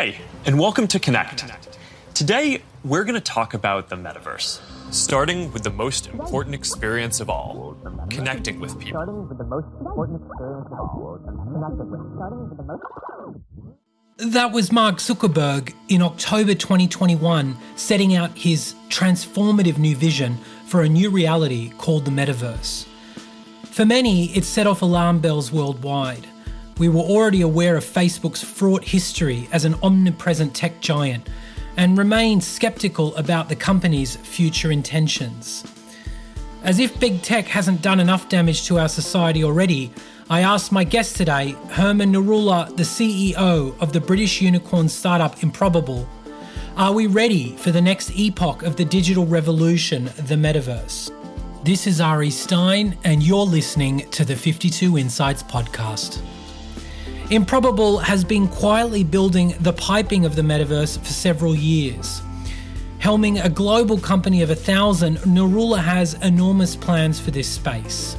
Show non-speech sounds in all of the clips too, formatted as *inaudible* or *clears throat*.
Hey, and welcome to Connect. Today, we're going to talk about the metaverse, starting with the most important experience of all connecting with people. That was Mark Zuckerberg in October 2021 setting out his transformative new vision for a new reality called the metaverse. For many, it set off alarm bells worldwide. We were already aware of Facebook's fraught history as an omnipresent tech giant and remained skeptical about the company's future intentions. As if big tech hasn't done enough damage to our society already, I asked my guest today, Herman Narula, the CEO of the British unicorn startup Improbable, are we ready for the next epoch of the digital revolution, the metaverse? This is Ari Stein, and you're listening to the 52 Insights podcast. Improbable has been quietly building the piping of the metaverse for several years. Helming a global company of a thousand, Narula has enormous plans for this space.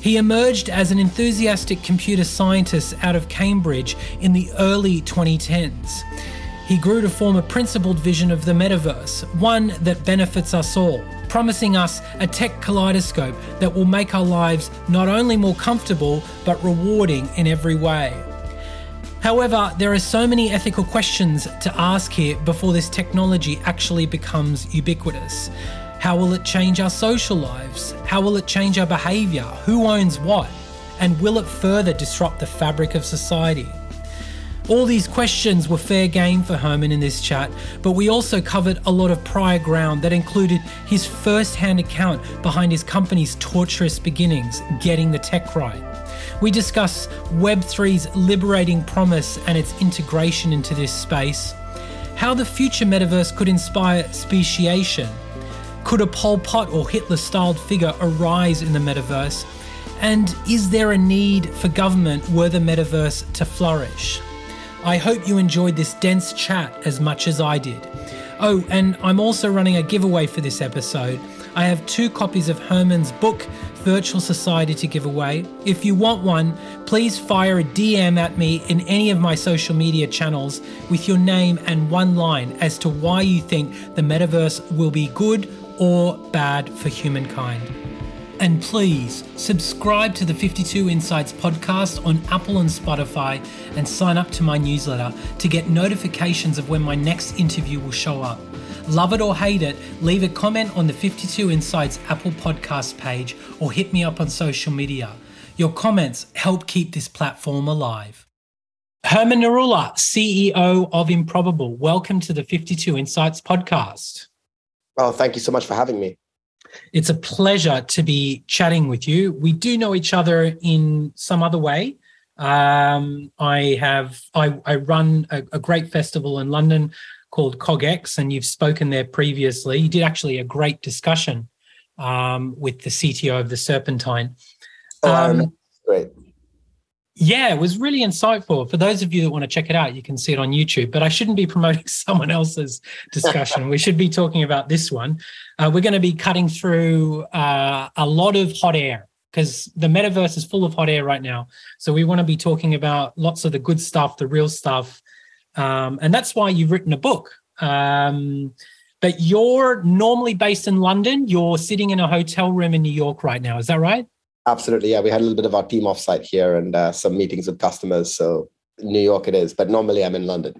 He emerged as an enthusiastic computer scientist out of Cambridge in the early 2010s. He grew to form a principled vision of the metaverse, one that benefits us all, promising us a tech kaleidoscope that will make our lives not only more comfortable but rewarding in every way. However, there are so many ethical questions to ask here before this technology actually becomes ubiquitous. How will it change our social lives? How will it change our behaviour? Who owns what? And will it further disrupt the fabric of society? All these questions were fair game for Herman in this chat, but we also covered a lot of prior ground that included his first hand account behind his company's torturous beginnings, getting the tech right. We discuss Web3's liberating promise and its integration into this space, how the future metaverse could inspire speciation, could a Pol Pot or Hitler styled figure arise in the metaverse, and is there a need for government were the metaverse to flourish? I hope you enjoyed this dense chat as much as I did. Oh, and I'm also running a giveaway for this episode. I have two copies of Herman's book, Virtual Society, to give away. If you want one, please fire a DM at me in any of my social media channels with your name and one line as to why you think the metaverse will be good or bad for humankind. And please subscribe to the 52 Insights podcast on Apple and Spotify and sign up to my newsletter to get notifications of when my next interview will show up. Love it or hate it, leave a comment on the 52 Insights Apple podcast page or hit me up on social media. Your comments help keep this platform alive. Herman Narula, CEO of Improbable, welcome to the 52 Insights podcast. Oh, thank you so much for having me. It's a pleasure to be chatting with you. We do know each other in some other way. Um, I have I, I run a, a, great festival in London called CogX, and you've spoken there previously. You did actually a great discussion um, with the CTO of the Serpentine. Oh, um, great. Yeah, it was really insightful. For those of you that want to check it out, you can see it on YouTube. But I shouldn't be *laughs* promoting someone else's discussion. we should be talking about this one. Uh, we're going to be cutting through uh, a lot of hot air because the metaverse is full of hot air right now. So we want to be talking about lots of the good stuff, the real stuff. Um, and that's why you've written a book. Um, but you're normally based in London. You're sitting in a hotel room in New York right now. Is that right? Absolutely. Yeah. We had a little bit of our team offsite here and uh, some meetings with customers. So New York it is, but normally I'm in London.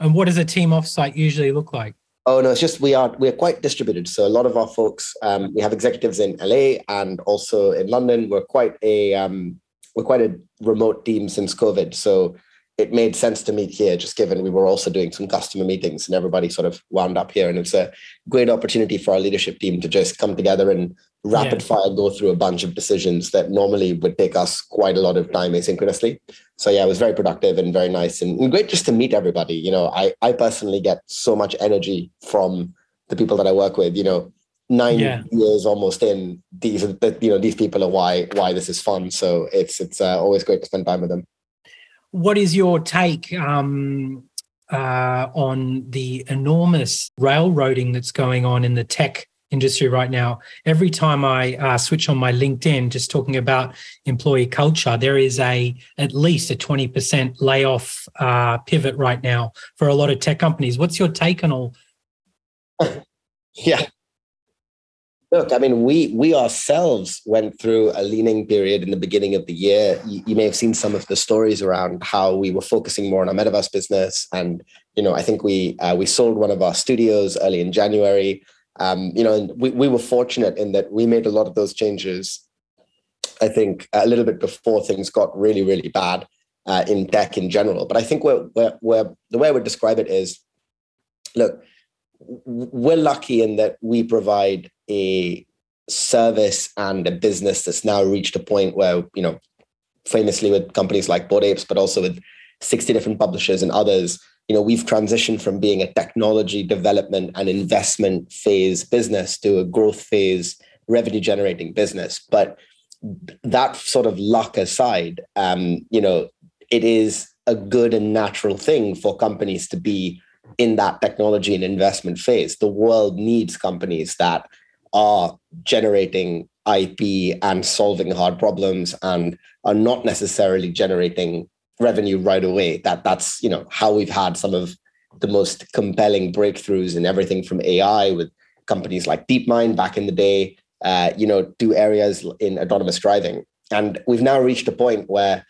And what does a team offsite usually look like? Oh no, it's just we are we are quite distributed. So a lot of our folks, um, we have executives in LA and also in London. We're quite a um, we're quite a remote team since COVID. So it made sense to meet here, just given we were also doing some customer meetings and everybody sort of wound up here. And it's a great opportunity for our leadership team to just come together and rapid yeah. fire go through a bunch of decisions that normally would take us quite a lot of time asynchronously. So yeah, it was very productive and very nice and, great just to meet everybody. You know, I I personally get so much energy from the people that I work with. You know, nine yeah. years almost in these you know these people are why why this is fun. So it's it's uh, always great to spend time with them what is your take um, uh, on the enormous railroading that's going on in the tech industry right now. Every time I uh, switch on my LinkedIn, just talking about employee culture, there is a at least a twenty percent layoff uh, pivot right now for a lot of tech companies. What's your take on all? *laughs* yeah, Look, I mean, we we ourselves went through a leaning period in the beginning of the year. You, you, may have seen some of the stories around how we were focusing more on our metaverse business, and you know, I think we uh, we sold one of our studios early in January. Um, you know, and we we were fortunate in that we made a lot of those changes. I think a little bit before things got really really bad uh, in tech in general. But I think we're, we're, we're the way I would describe it is, look, we're lucky in that we provide a service and a business that's now reached a point where, you know, famously with companies like Bored Apes, but also with 60 different publishers and others, you know, we've transitioned from being a technology development and investment phase business to a growth phase revenue generating business. But that sort of luck aside, um, you know, it is a good and natural thing for companies to be in that technology and investment phase. The world needs companies that are generating IP and solving hard problems and are not necessarily generating revenue right away. That that's you know how we've had some of the most compelling breakthroughs in everything from AI with companies like DeepMind back in the day, uh, you know, to areas in autonomous driving. And we've now reached a point where,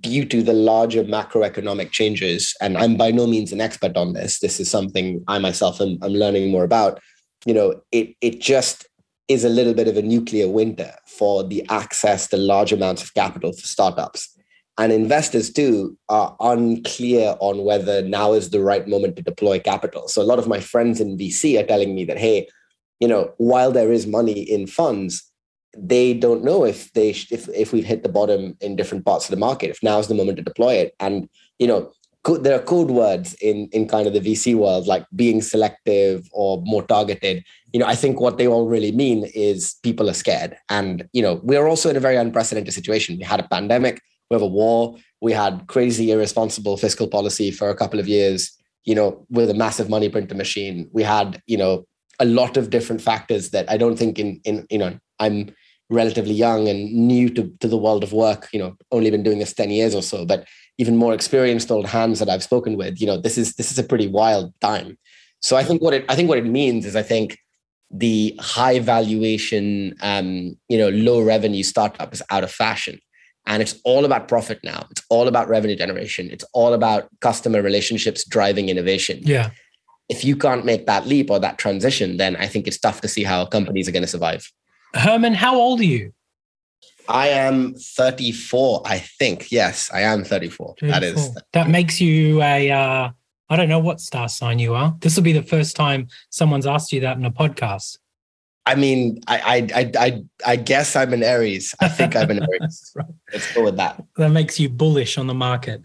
due to the larger macroeconomic changes, and I'm by no means an expert on this, this is something I myself am I'm learning more about you know, it it just is a little bit of a nuclear winter for the access to large amounts of capital for startups. And investors too are unclear on whether now is the right moment to deploy capital. So a lot of my friends in VC are telling me that, hey, you know, while there is money in funds, they don't know if they if if we've hit the bottom in different parts of the market. If now is the moment to deploy it, and you know, there are code words in in kind of the VC world like being selective or more targeted. You know, I think what they all really mean is people are scared, and you know, we're also in a very unprecedented situation. We had a pandemic, we have a war, we had crazy irresponsible fiscal policy for a couple of years. You know, with a massive money printer machine, we had you know a lot of different factors that I don't think in in you know I'm relatively young and new to, to the world of work you know only been doing this 10 years or so but even more experienced old hands that I've spoken with, you know, this is this is a pretty wild time. So I think what it I think what it means is I think the high valuation, um, you know, low revenue startup is out of fashion. And it's all about profit now. It's all about revenue generation. It's all about customer relationships driving innovation. Yeah. If you can't make that leap or that transition, then I think it's tough to see how companies are going to survive. Herman, how old are you? I am 34, I think. Yes, I am 34. 34. That is. That makes you a. Uh, I don't know what star sign you are. This will be the first time someone's asked you that in a podcast. I mean, I I I I, guess I'm an Aries. I think I'm an *laughs* Aries. right. Let's go with that. That makes you bullish on the market.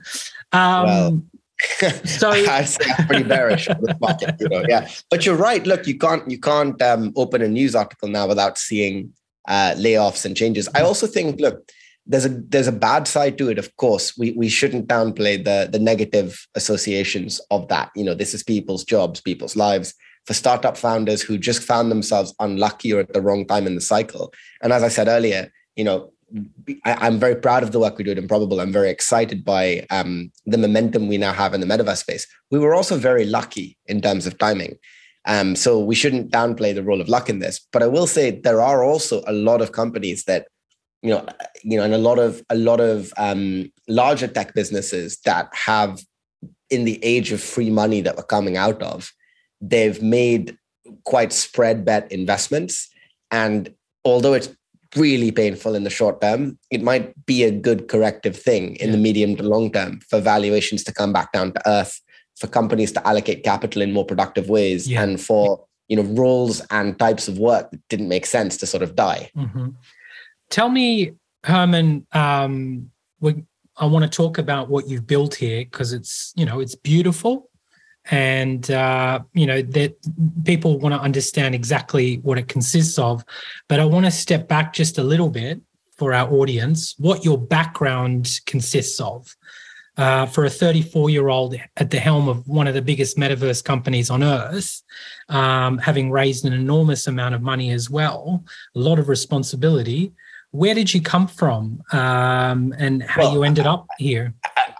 Um, well, so *laughs* I I'm pretty bearish on the market, you know. Yeah, but you're right. Look, you can't you can't um, open a news article now without seeing uh, layoffs and changes. I also think, look, there's a there's a bad side to it. Of course, we we shouldn't downplay the the negative associations of that. You know, this is people's jobs, people's lives. For startup founders who just found themselves unlucky or at the wrong time in the cycle. And as I said earlier, you know, I, am very proud of the work we do at Improbable. I'm very excited by um, the momentum we now have in the metaverse space. We were also very lucky in terms of timing. Um, so we shouldn't downplay the role of luck in this. But I will say there are also a lot of companies that, you know, you know, and a lot of a lot of um, larger tech businesses that have, in the age of free money that we're coming out of, they've made quite spread bet investments. And although it's really painful in the short term, it might be a good corrective thing in yeah. the medium to long term for valuations to come back down to earth for companies to allocate capital in more productive ways yeah. and for you know roles and types of work that didn't make sense to sort of die mm-hmm. tell me herman um, we, i want to talk about what you've built here because it's you know it's beautiful and uh, you know that people want to understand exactly what it consists of but i want to step back just a little bit for our audience what your background consists of uh, for a 34 year old at the helm of one of the biggest metaverse companies on earth, um, having raised an enormous amount of money as well, a lot of responsibility. Where did you come from um, and how well, you ended up here?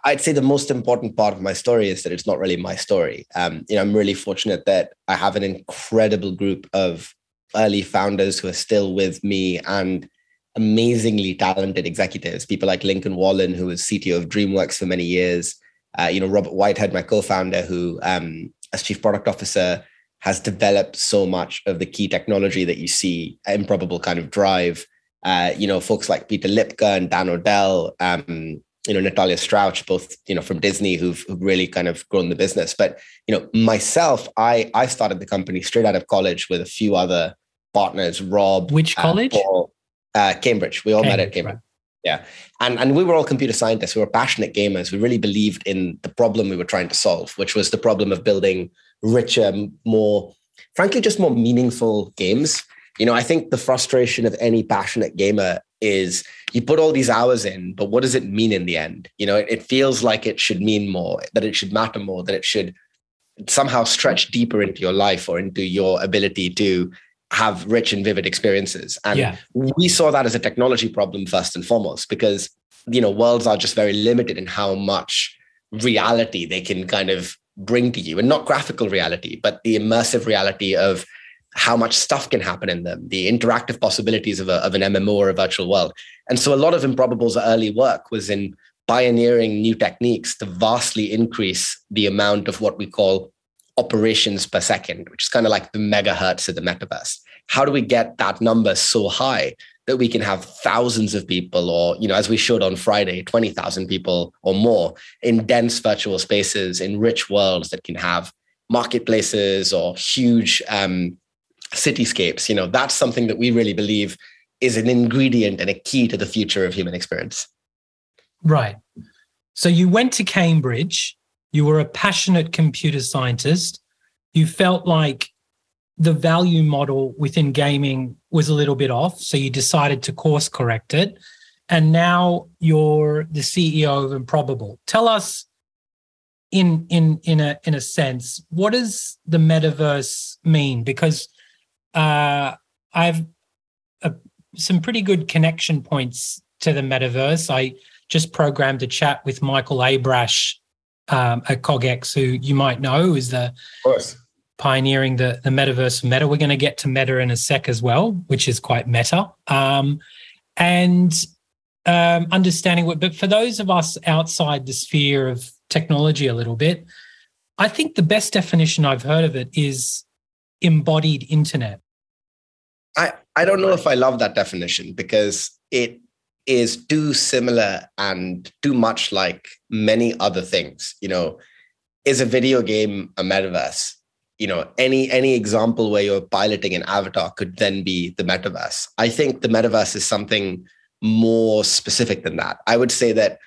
I'd say the most important part of my story is that it's not really my story. Um, you know, I'm really fortunate that I have an incredible group of early founders who are still with me and amazingly talented executives, people like Lincoln Wallen, who was CTO of DreamWorks for many years. Uh, you know, Robert Whitehead, my co-founder, who um, as chief product officer has developed so much of the key technology that you see improbable kind of drive. Uh, you know, folks like Peter Lipka and Dan Odell, um, you know, Natalia Strauch, both, you know, from Disney who've, who've, really kind of grown the business. But, you know, myself, I, I started the company straight out of college with a few other partners, Rob. Which college? Paul, uh, Cambridge. We all Cambridge, met at Cambridge. Right. Yeah. And, and we were all computer scientists. We were passionate gamers. We really believed in the problem we were trying to solve, which was the problem of building richer, more, frankly, just more meaningful games. You know, I think the frustration of any passionate gamer is you put all these hours in, but what does it mean in the end? You know, it, it feels like it should mean more, that it should matter more, that it should somehow stretch deeper into your life or into your ability to have rich and vivid experiences. And yeah. we saw that as a technology problem first and foremost, because you know, worlds are just very limited in how much reality they can kind of bring to you. And not graphical reality, but the immersive reality of how much stuff can happen in them, the interactive possibilities of, a, of an MMO or a virtual world. And so a lot of Improbable's early work was in pioneering new techniques to vastly increase the amount of what we call operations per second, which is kind of like the megahertz of the metaverse. How do we get that number so high that we can have thousands of people, or, you know, as we showed on Friday, 20,000 people or more in dense virtual spaces, in rich worlds that can have marketplaces or huge um, cityscapes? You know, that's something that we really believe is an ingredient and a key to the future of human experience. Right. So you went to Cambridge you were a passionate computer scientist. You felt like the value model within gaming was a little bit off. So you decided to course correct it. And now you're the CEO of Improbable. Tell us in in in a in a sense, what does the metaverse mean? Because uh, I've a, some pretty good connection points to the metaverse. I just programmed a chat with Michael Abrash um, at CogX, who you might know is the pioneering the, the metaverse meta. We're going to get to meta in a sec as well, which is quite meta. Um, and um, understanding what, but for those of us outside the sphere of technology a little bit, I think the best definition I've heard of it is embodied internet. I, I don't know if I love that definition because it is too similar and too much like many other things. You know, is a video game a metaverse? You know, any any example where you're piloting an avatar could then be the metaverse. I think the metaverse is something more specific than that. I would say that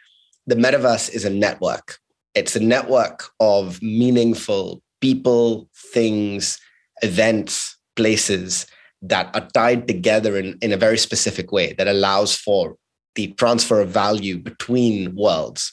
the metaverse is a network. It's a network of meaningful people, things, events, places that are tied together in, in a very specific way that allows for the transfer of value between worlds.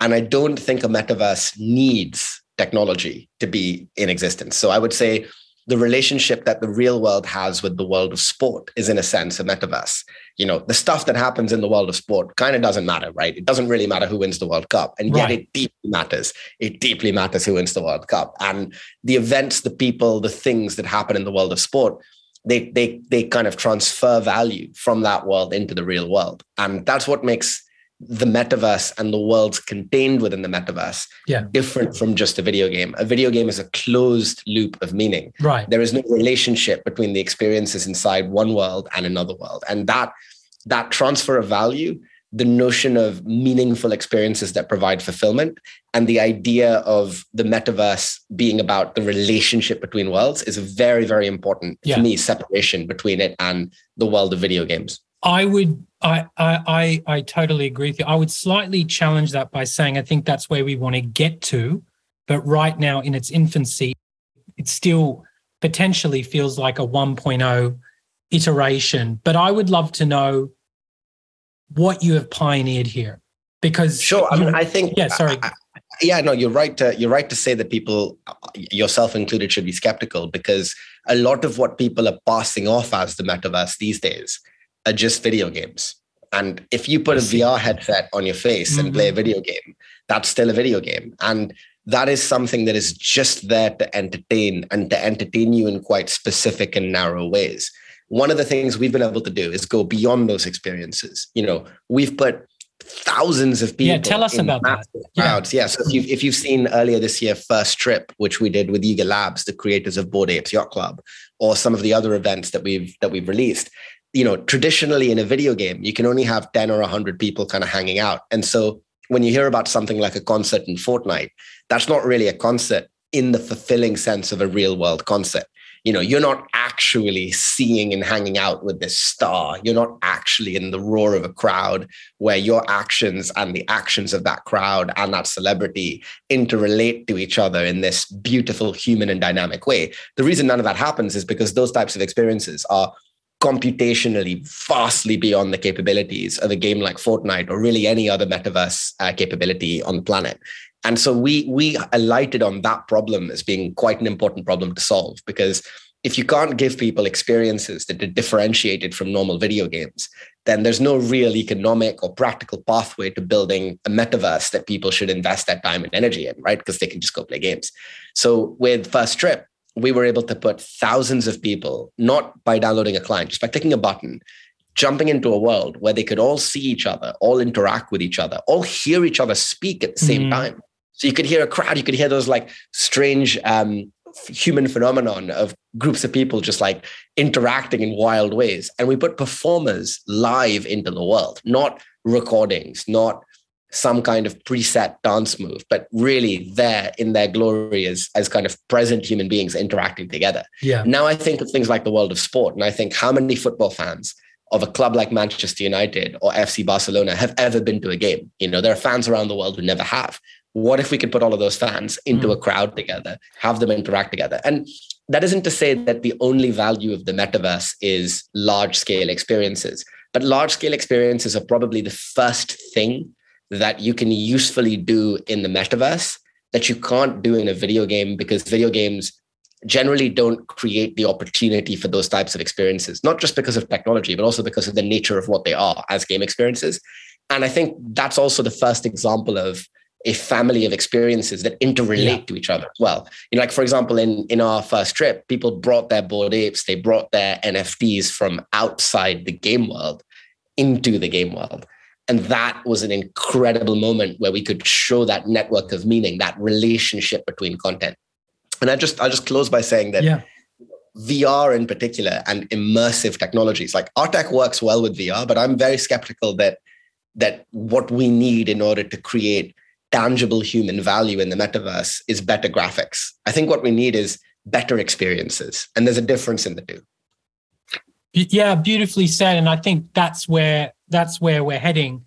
And I don't think a metaverse needs technology to be in existence. So I would say the relationship that the real world has with the world of sport is in a sense a metaverse. You know, the stuff that happens in the world of sport kind of doesn't matter, right? It doesn't really matter who wins the World Cup. And yet right. it deeply matters. It deeply matters who wins the World Cup. And the events, the people, the things that happen in the world of sport they they they kind of transfer value from that world into the real world. And that's what makes the metaverse and the worlds contained within the metaverse yeah. different from just a video game. A video game is a closed loop of meaning. Right. There is no relationship between the experiences inside one world and another world. And that that transfer of value the notion of meaningful experiences that provide fulfillment and the idea of the metaverse being about the relationship between worlds is very very important yeah. for me separation between it and the world of video games. I would I, I i totally agree with you. I would slightly challenge that by saying i think that's where we want to get to but right now in its infancy it still potentially feels like a 1.0 iteration. But i would love to know what you have pioneered here Because sure, I mean, I think yeah. Sorry. I, I, yeah, no, you're right. To, you're right to say that people, yourself included, should be skeptical because a lot of what people are passing off as the metaverse these days are just video games. And if you put a VR headset on your face mm-hmm. and play a mm-hmm. video game, that's still a video game. And that is something that is just there to entertain and to entertain you in quite specific and narrow ways. One of the things we've been able to do is go beyond those experiences. You know, we've put thousands of people. Yeah, tell us about that. Crowds. Yeah. yeah. So if you've, if you've seen earlier this year, First Trip, which we did with Yuga Labs, the creators of Bored Apes Yacht Club, or some of the other events that we've that we've released, you know, traditionally in a video game, you can only have 10 or 100 people kind of hanging out. And so when you hear about something like a concert in Fortnite, that's not really a concert in the fulfilling sense of a real world concert you know you're not actually seeing and hanging out with this star you're not actually in the roar of a crowd where your actions and the actions of that crowd and that celebrity interrelate to each other in this beautiful human and dynamic way the reason none of that happens is because those types of experiences are computationally vastly beyond the capabilities of a game like Fortnite or really any other metaverse uh, capability on the planet. And so we we alighted on that problem as being quite an important problem to solve because if you can't give people experiences that are differentiated from normal video games, then there's no real economic or practical pathway to building a metaverse that people should invest their time and energy in, right? Because they can just go play games. So with First Trip, we were able to put thousands of people, not by downloading a client, just by clicking a button, jumping into a world where they could all see each other, all interact with each other, all hear each other speak at the same mm. time. So you could hear a crowd, you could hear those like strange um, human phenomenon of groups of people just like interacting in wild ways. And we put performers live into the world, not recordings, not some kind of preset dance move, but really there in their glory as, as kind of present human beings interacting together. Yeah. Now I think of things like the world of sport, and I think how many football fans of a club like Manchester United or FC Barcelona have ever been to a game. You know, there are fans around the world who never have what if we could put all of those fans into mm. a crowd together, have them interact together? And that isn't to say that the only value of the metaverse is large scale experiences, but large scale experiences are probably the first thing that you can usefully do in the metaverse that you can't do in a video game because video games generally don't create the opportunity for those types of experiences, not just because of technology, but also because of the nature of what they are as game experiences. And I think that's also the first example of a family of experiences that interrelate yeah. to each other as well. You know, like for example, in in our first trip, people brought their Bored Apes, they brought their NFTs from outside the game world into the game world. And that was an incredible moment where we could show that network of meaning, that relationship between content. And I just I'll just close by saying that yeah. VR in particular and immersive technologies, like our tech works well with VR, but I'm very skeptical that that what we need in order to create tangible human value in the metaverse is better graphics. I think what we need is better experiences. And there's a difference in the two. Yeah, beautifully said. And I think that's where that's where we're heading.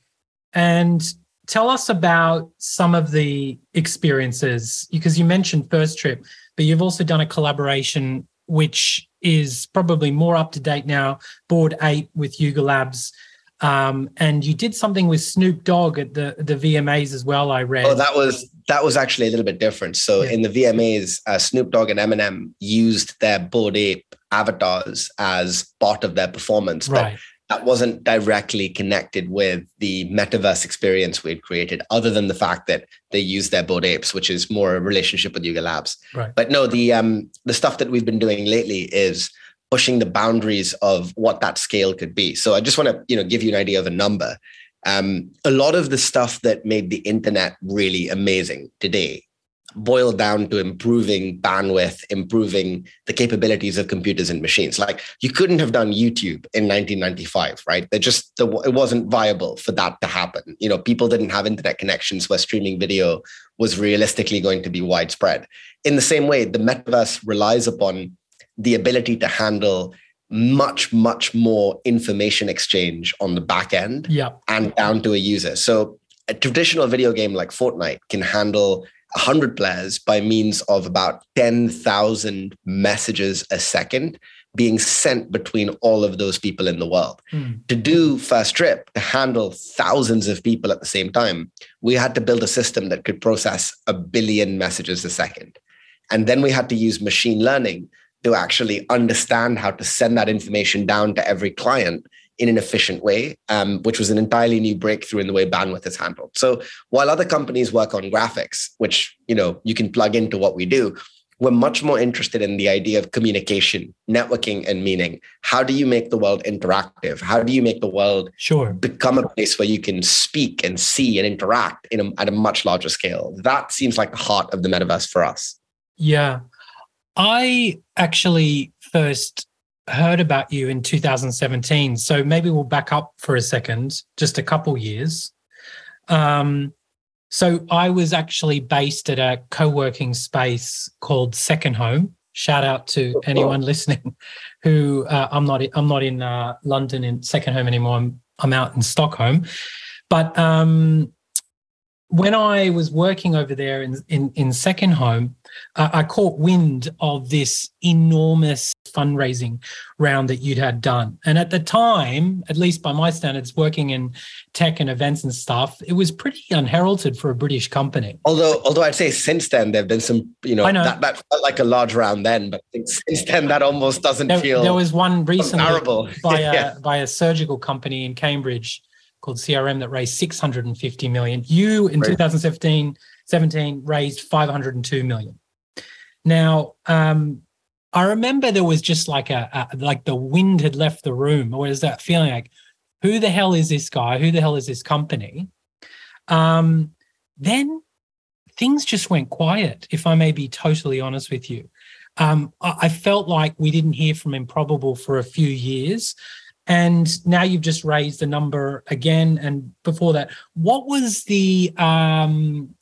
And tell us about some of the experiences because you mentioned first trip, but you've also done a collaboration which is probably more up to date now, Bored Ape with Yuga Labs um, and you did something with Snoop Dogg at the the VMAs as well. I read. Oh, that was that was actually a little bit different. So yeah. in the VMAs, uh, Snoop Dogg and Eminem used their Bored Ape avatars as part of their performance, right. but that wasn't directly connected with the metaverse experience we'd created, other than the fact that they used their Bored Apes, which is more a relationship with Yuga Labs. Right. But no, the um the stuff that we've been doing lately is pushing the boundaries of what that scale could be. So I just want to, you know, give you an idea of a number. Um, a lot of the stuff that made the internet really amazing today boiled down to improving bandwidth, improving the capabilities of computers and machines. Like you couldn't have done YouTube in 1995, right? They just it wasn't viable for that to happen. You know, people didn't have internet connections where streaming video was realistically going to be widespread. In the same way, the metaverse relies upon the ability to handle much much more information exchange on the back end yeah. and down to a user so a traditional video game like fortnite can handle 100 players by means of about 10,000 messages a second being sent between all of those people in the world. Mm. To do first trip, to handle thousands of people at the same time, we had to build a system that could process a billion messages a second. And then we had to use machine learning to actually understand how to send that information down to every client in an efficient way, um, which was an entirely new breakthrough in the way bandwidth is handled. So while other companies work on graphics, which you know you can plug into what we do, we're much more interested in the idea of communication, networking, and meaning. How do you make the world interactive? How do you make the world sure become a place where you can speak and see and interact in a, at a much larger scale? That seems like the heart of the metaverse for us. Yeah, I actually first heard about you in 2017. So maybe we'll back up for a second, just a couple years. Um, so I was actually based at a co-working space called Second Home. Shout out to anyone listening *laughs* who uh, I'm not I'm not in uh, London in Second Home anymore. I'm I'm out in Stockholm, but um, when I was working over there in in, in Second Home, uh, I caught wind of this enormous fundraising round that you'd had done. And at the time, at least by my standards, working in tech and events and stuff, it was pretty unheralded for a British company. Although, although I'd say since then there've been some, you know, know. That, that felt like a large round then, but since then that almost doesn't there, feel. There was one recently *laughs* by a yeah. *laughs* by a surgical company in Cambridge called CMR that raised 650 million. You in right. 2017 17 raised 502 million. Now, um, I remember there was just like a, a, like the wind had left the room. Or is that feeling like, who the hell is this guy? Who the hell is this company? Um, then things just went quiet. If I may be totally honest with you, um, I, I felt like we didn't hear from Improbable for a few years. And now you've just raised the number again. And before that, what was the um,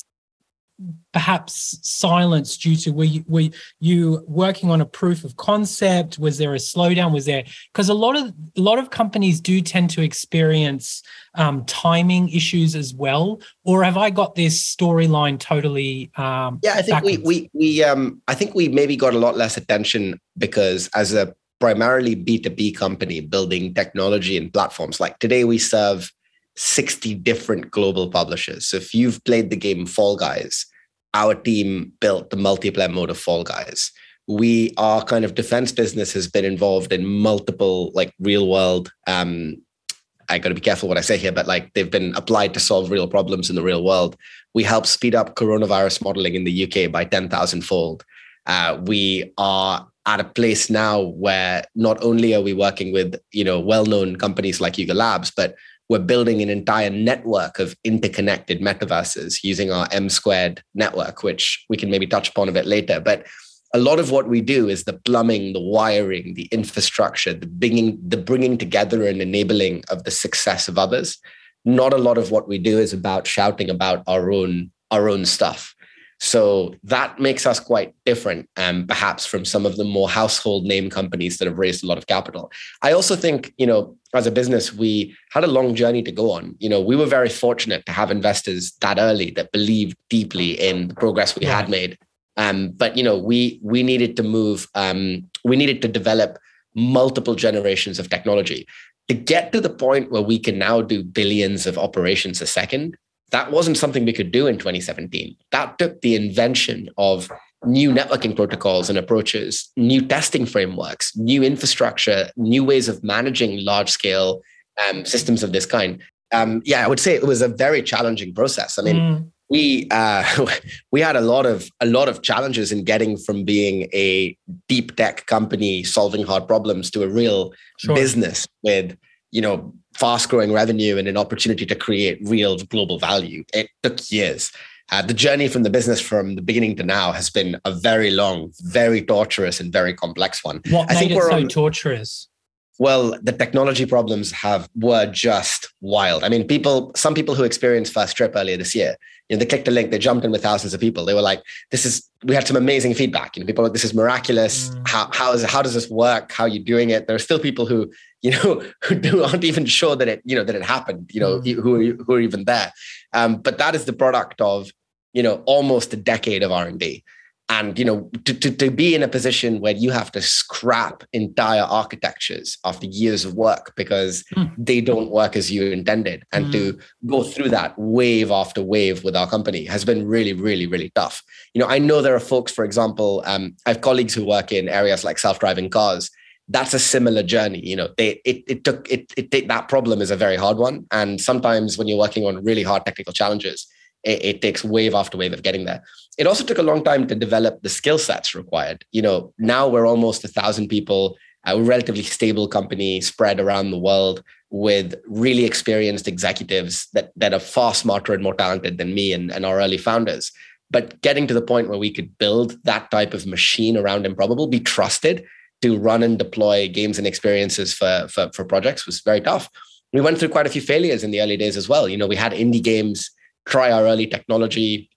perhaps silence due to were you, were you working on a proof of concept was there a slowdown was there because a lot of a lot of companies do tend to experience um, timing issues as well or have i got this storyline totally um, yeah i think backwards? we we we um i think we maybe got a lot less attention because as a primarily b2b company building technology and platforms like today we serve 60 different global publishers. So if you've played the game Fall Guys, our team built the multiplayer mode of Fall Guys. We, our kind of defense business has been involved in multiple like real world. Um, I got to be careful what I say here, but like they've been applied to solve real problems in the real world. We help speed up coronavirus modeling in the UK by 10,000 fold. Uh, we are at a place now where not only are we working with you know well-known companies like Yuga Labs, but we're building an entire network of interconnected metaverses using our M squared network, which we can maybe touch upon a bit later. But a lot of what we do is the plumbing, the wiring, the infrastructure, the bringing, the bringing together and enabling of the success of others. Not a lot of what we do is about shouting about our own our own stuff. So that makes us quite different, um, perhaps from some of the more household name companies that have raised a lot of capital. I also think, you know, as a business, we had a long journey to go on. You know, we were very fortunate to have investors that early that believed deeply in the progress we yeah. had made. Um, but you know, we we needed to move. Um, we needed to develop multiple generations of technology to get to the point where we can now do billions of operations a second that wasn't something we could do in 2017. That took the invention of new networking protocols and approaches, new testing frameworks, new infrastructure, new ways of managing large scale um, systems of this kind. Um, yeah, I would say it was a very challenging process. I mean, mm. we uh, *laughs* we had a lot of a lot of challenges in getting from being a deep tech company solving hard problems to a real sure. business with you know fast growing revenue and an opportunity to create real global value. It took years. Uh, the journey from the business from the beginning to now has been a very long, very torturous, and very complex one. What I made think it we're so on, torturous? Well, the technology problems have were just wild. I mean, people, some people who experienced First Trip earlier this year, you know, they clicked a link, they jumped in with thousands of people. They were like, "This is." We had some amazing feedback. You know, people were like, "This is miraculous. Mm. How how is how does this work? How are you doing it?" There are still people who you know *laughs* who aren't even sure that it you know that it happened. You know, mm. who are, who are even there. Um, but that is the product of you know almost a decade of R and D. and you know to, to, to be in a position where you have to scrap entire architectures after years of work because mm. they don't work as you intended and mm. to hmm. go through that wave after wave with our company has been really really really tough you know i know there are folks for example um, i have colleagues who work in areas like self-driving cars that's a similar journey you know they it, it took it, it that problem is a very hard one and sometimes when you're working on really hard technical challenges it, it, takes wave after wave of getting there. It also took a long time to develop the skill sets required. You know, now we're almost a thousand people, a relatively stable company spread around the world with really experienced executives that that are far smarter and more talented than me and, and our early founders. But getting to the point where we could build that type of machine around Improbable, be trusted to run and deploy games and experiences for, for, for projects was very tough. We went through quite a few failures in the early days as well. You know, we had indie games try our early technology.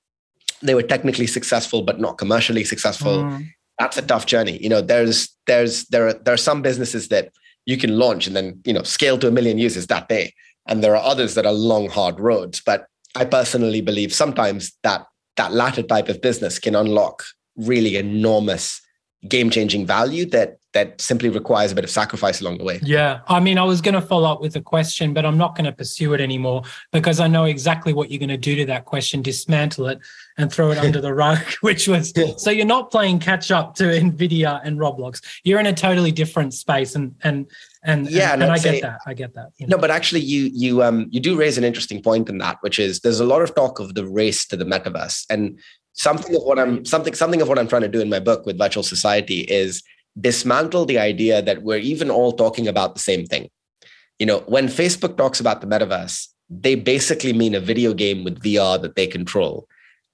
They were technically successful, but not commercially successful. Mm. That's a tough journey. You know, there's there's there are there are some businesses that you can launch and then you know scale to a million users that day, and there are others that are long, hard roads. But I personally believe sometimes that that latter type of business can unlock really enormous game changing value that that simply requires a bit of sacrifice along the way. Yeah. I mean, I was going to follow up with a question, but I'm not going to pursue it anymore because I know exactly what you're going to do to that question dismantle it and throw it under the *laughs* rug, which was so you're not playing catch up to Nvidia and Roblox. You're in a totally different space and and and yeah, and, and I get that. I get that. You know? No, but actually, you you um you do raise an interesting point in that, which is there's a lot of talk of the race to the metaverse, and something of what I'm something something of what I'm trying to do in my book with Virtual Society is dismantle the idea that we're even all talking about the same thing. You know, when Facebook talks about the metaverse, they basically mean a video game with VR that they control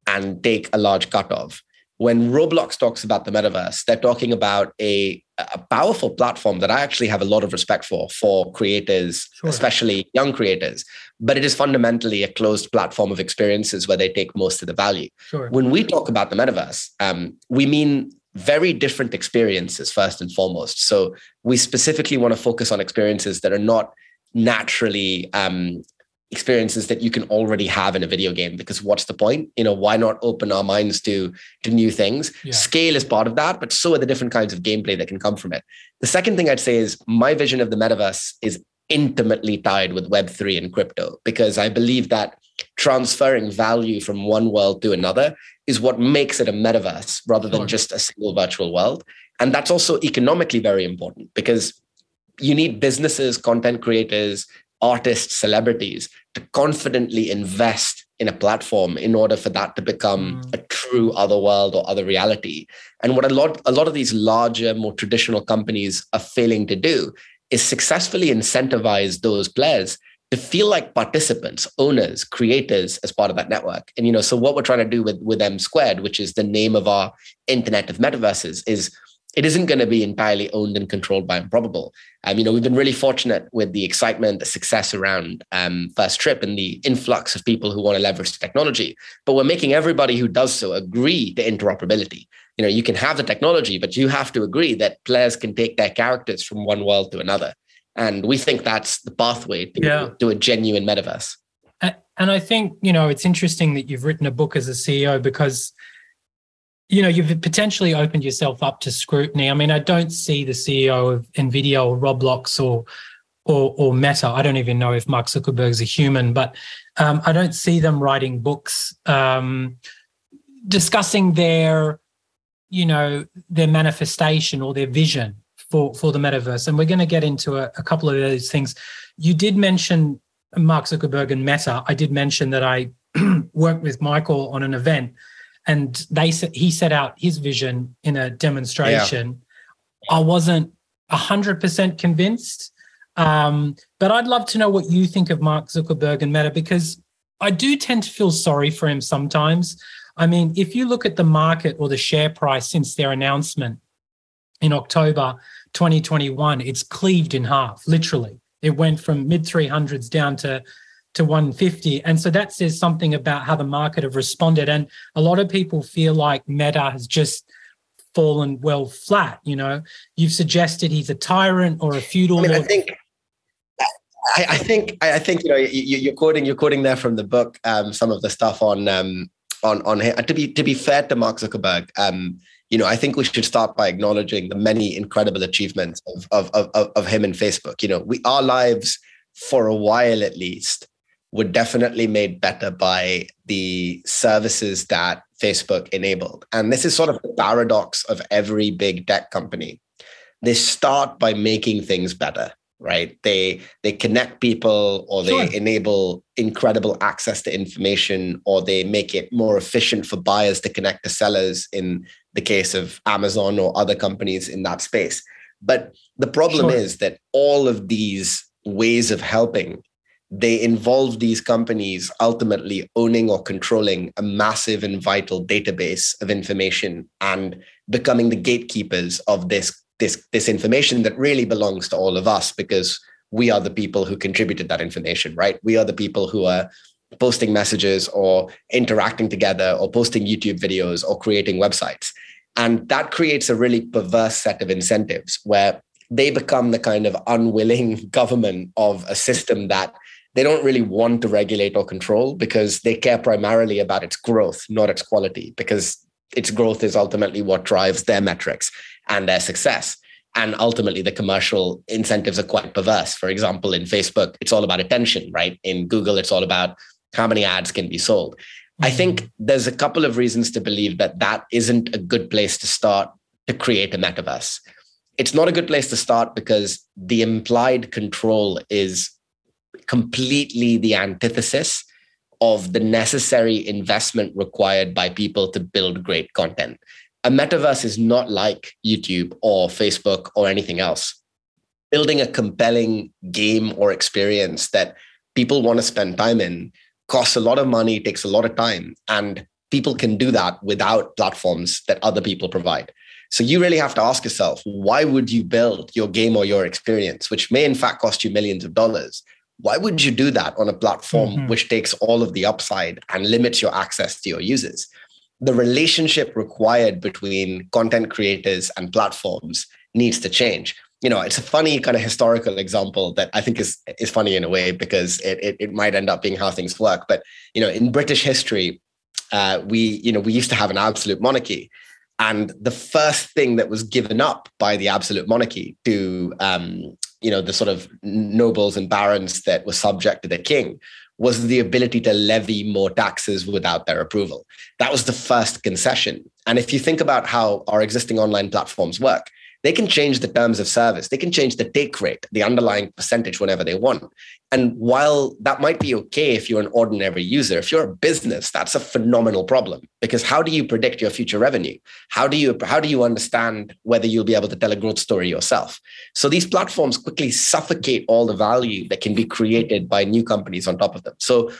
and take a large cut of. When Roblox talks about the metaverse, they're talking about a, a powerful platform that I actually have a lot of respect for, for creators, sure. especially young creators. But it is fundamentally a closed platform of experiences where they take most of the value. Sure. When we talk about the metaverse, um, we mean very different experiences first and foremost. So we specifically want to focus on experiences that are not naturally um, experiences that you can already have in a video game because what's the point you know why not open our minds to to new things yeah. scale is part of that but so are the different kinds of gameplay that can come from it the second thing i'd say is my vision of the metaverse is intimately tied with web3 and crypto because i believe that transferring value from one world to another is what makes it a metaverse rather than just a single virtual world. And that's also economically very important because you need businesses, content creators, artists, celebrities to confidently invest in a platform in order for that to become mm. a true other world or other reality. And what a lot a lot of these larger, more traditional companies are failing to do is successfully incentivize those players to feel like participants, owners, creators as part of that network. And you know, so what we're trying to do with with M squared, which is the name of our internet of metaverses, is it isn't going to be entirely owned and controlled by Improbable. Um, you know, we've been really fortunate with the excitement, the success around um, First Trip and the influx of people who want to leverage the technology. But we're making everybody who does so agree to interoperability. You know, you can have the technology, but you have to agree that players can take their characters from one world to another. And we think that's the pathway to, yeah. to a genuine metaverse. And I think, you know, it's interesting that you've written a book as a CEO because, you know, you've potentially opened yourself up to scrutiny. I mean, I don't see the CEO of NVIDIA or Roblox or or, or Meta. I don't even know if Mark Zuckerberg's a human, but um, I don't see them writing books um, discussing their, you know, their manifestation or their vision for for the metaverse, and we're going to get into a, a couple of those things. You did mention Mark Zuckerberg and Meta. I did mention that I *clears throat* worked with Michael on an event, and they he set out his vision in a demonstration. Yeah. I wasn't hundred percent convinced, um, but I'd love to know what you think of Mark Zuckerberg and Meta because I do tend to feel sorry for him sometimes. I mean, if you look at the market or the share price since their announcement in October 2021, it's cleaved in half, literally. It went from mid 300s down to to 150. And so that says something about how the market have responded. And a lot of people feel like Meta has just fallen well flat. You know, you've suggested he's a tyrant or a feudal. I, mean, I think. I, I, think I think you know you, are quoting you're quoting there from the book um, some of the stuff on um, on on him. To be to be fair to Mark Zuckerberg, um, you know, I think we should start by acknowledging the many incredible achievements of of of, of him and Facebook. You know, we our lives for a while at least were definitely made better by the services that Facebook enabled. And this is sort of the paradox of every big tech company. They start by making things better right they they connect people or they sure. enable incredible access to information or they make it more efficient for buyers to connect to sellers in the case of amazon or other companies in that space but the problem sure. is that all of these ways of helping they involve these companies ultimately owning or controlling a massive and vital database of information and becoming the gatekeepers of this this this information that really belongs to all of us because we are the people who contributed that information right? We are the people who are posting messages or interacting together or posting youtube videos or creating websites. And that creates a really perverse set of incentives where they become the kind of unwilling *laughs* government of a system that they don't really want to regulate or control because they care primarily about its growth, not its quality, because its growth is ultimately what drives their metrics and their success. And ultimately, the commercial incentives are quite perverse. For example, in Facebook, it's all about attention, right? In Google, it's all about how many ads can be sold. Mm-hmm. I think there's a couple of reasons to believe that that isn't a good place to start to create a metaverse. It's not a good place to start because the implied control is completely the antithesis of the necessary investment required by people to build great content a metaverse is not like YouTube or Facebook or anything else. Building a compelling game or experience that people want to spend time in costs a lot of money, takes a lot of time, and people can do that without platforms that other people provide. So you really have to ask yourself, why would you build your game or your experience, which may in fact cost you millions of dollars? Why would you do that on a platform mm-hmm. which takes all of the upside and limits your access to your users? The relationship required between content creators and platforms needs to change. You know it's a funny kind of historical example that i think is is funny in a way because it, it, it might end up being how things work. But you know in british history uh, we you know we used to have an absolute monarchy and the first thing that was given up by the absolute monarchy to um, you know the sort of nobles and barons that were subject to the king was the ability to levy more taxes without their approval. That was the first concession. And if you think about how our existing online platforms work, they can change the terms of service. They can change the take rate, the underlying percentage whenever they want. And while that might be okay if you're an ordinary user, if you're a business, that's a phenomenal problem because how do you predict your future revenue? How do you how do you understand whether you'll be able to tell a growth story yourself? So these platforms quickly suffocate all the value that can be created by new companies on top of them. So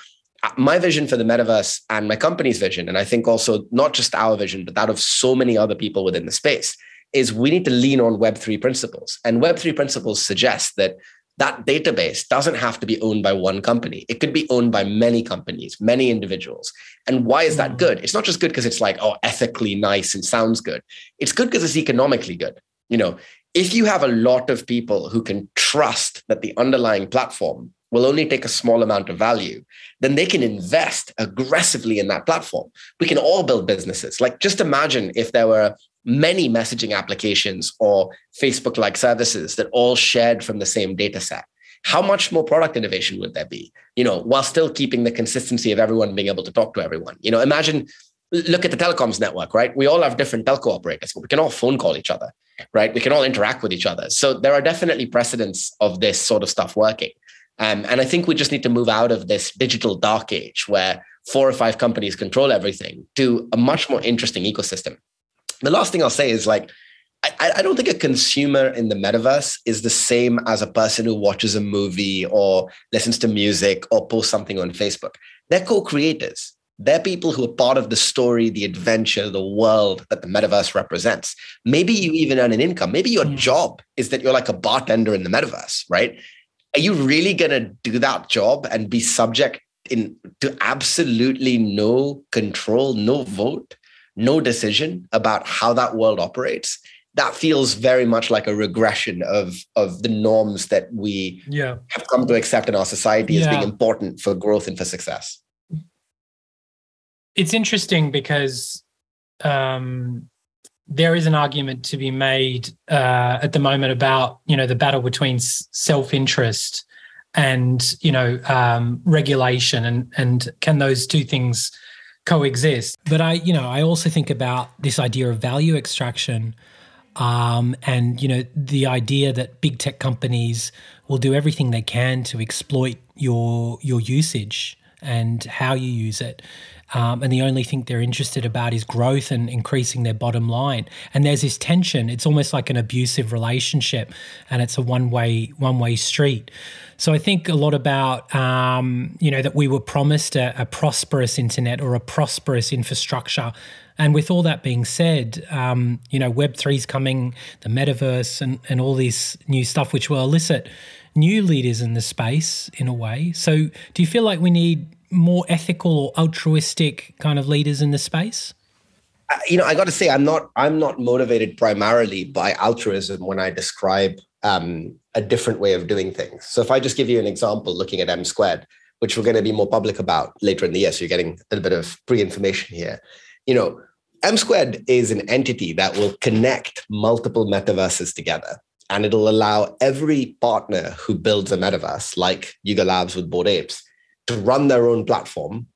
uh, my vision for the metaverse and my company's vision, and I think also not just our vision, but that of so many other people within the space, is we need to lean on Web3 principles. And Web3 principles suggest that that database doesn't have to be owned by one company. It could be owned by many companies, many individuals. And why is that hmm. good? It's not just good because it's like, oh, ethically nice and sounds good. It's good because it's economically good. You know, if you have a lot of people who can trust that the underlying platform will only take a small amount of value, then they can invest aggressively in that platform. We can all build businesses. Like, just imagine if there were many messaging applications or Facebook like services that all shared from the same data set. How much more product innovation would there be? You know, while still keeping the consistency of everyone being able to talk to everyone. You know, imagine look at the telecoms network, right? We all have different telco operators, but we can all phone call each other, right? We can all interact with each other. So there are definitely precedents of this sort of stuff working. Um, and I think we just need to move out of this digital dark age where four or five companies control everything to a much more interesting ecosystem the last thing I'll say is like, I, I don't think a consumer in the metaverse is the same as a person who watches a movie or listens to music or posts something on Facebook. They're co-creators. They're people who are part of the story, the adventure, the world that the metaverse represents. Maybe you even earn an income. Maybe your mm. job is that you're like a bartender in the metaverse, right? Are you really going to do that job and be subject in to absolutely no control, no vote? No decision about how that world operates that feels very much like a regression of of the norms that we yeah. have come to accept in our society yeah. as being important for growth and for success it's interesting because um, there is an argument to be made uh, at the moment about you know the battle between self-interest and you know um, regulation and and can those two things coexist. But i you know i also think about this idea of value extraction um, and you know the idea that big tech companies will do everything they can to exploit your your usage and how you use it um, and the only thing they're interested about is growth and increasing their bottom line. And there's this tension. It's almost like an abusive relationship, and it's a one way one way street. So I think a lot about um, you know that we were promised a, a, prosperous internet or a prosperous infrastructure. And with all that being said, um, you know, Web three is coming, the metaverse, and and all this new stuff, which will elicit new leaders in the space in a way. So, do you feel like we need more ethical or altruistic kind of leaders in the space? Uh, you know, I got to say, I'm not. I'm not motivated primarily by altruism when I describe um, a different way of doing things. So, if I just give you an example, looking at M squared, which we're going to be more public about later in the year, so you're getting a little bit of pre-information here. You know, M squared is an entity that will connect multiple metaverses together and it'll allow every partner who builds a metaverse, like Yuga Labs with Bored Apes, to run their own platform,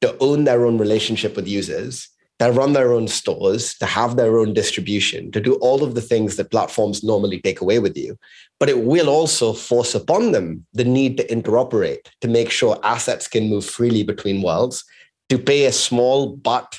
to own their own relationship with users, to run their own stores, to have their own distribution, to do all of the things that platforms normally take away with you. But it will also force upon them the need to interoperate, to make sure assets can move freely between worlds, to pay a small but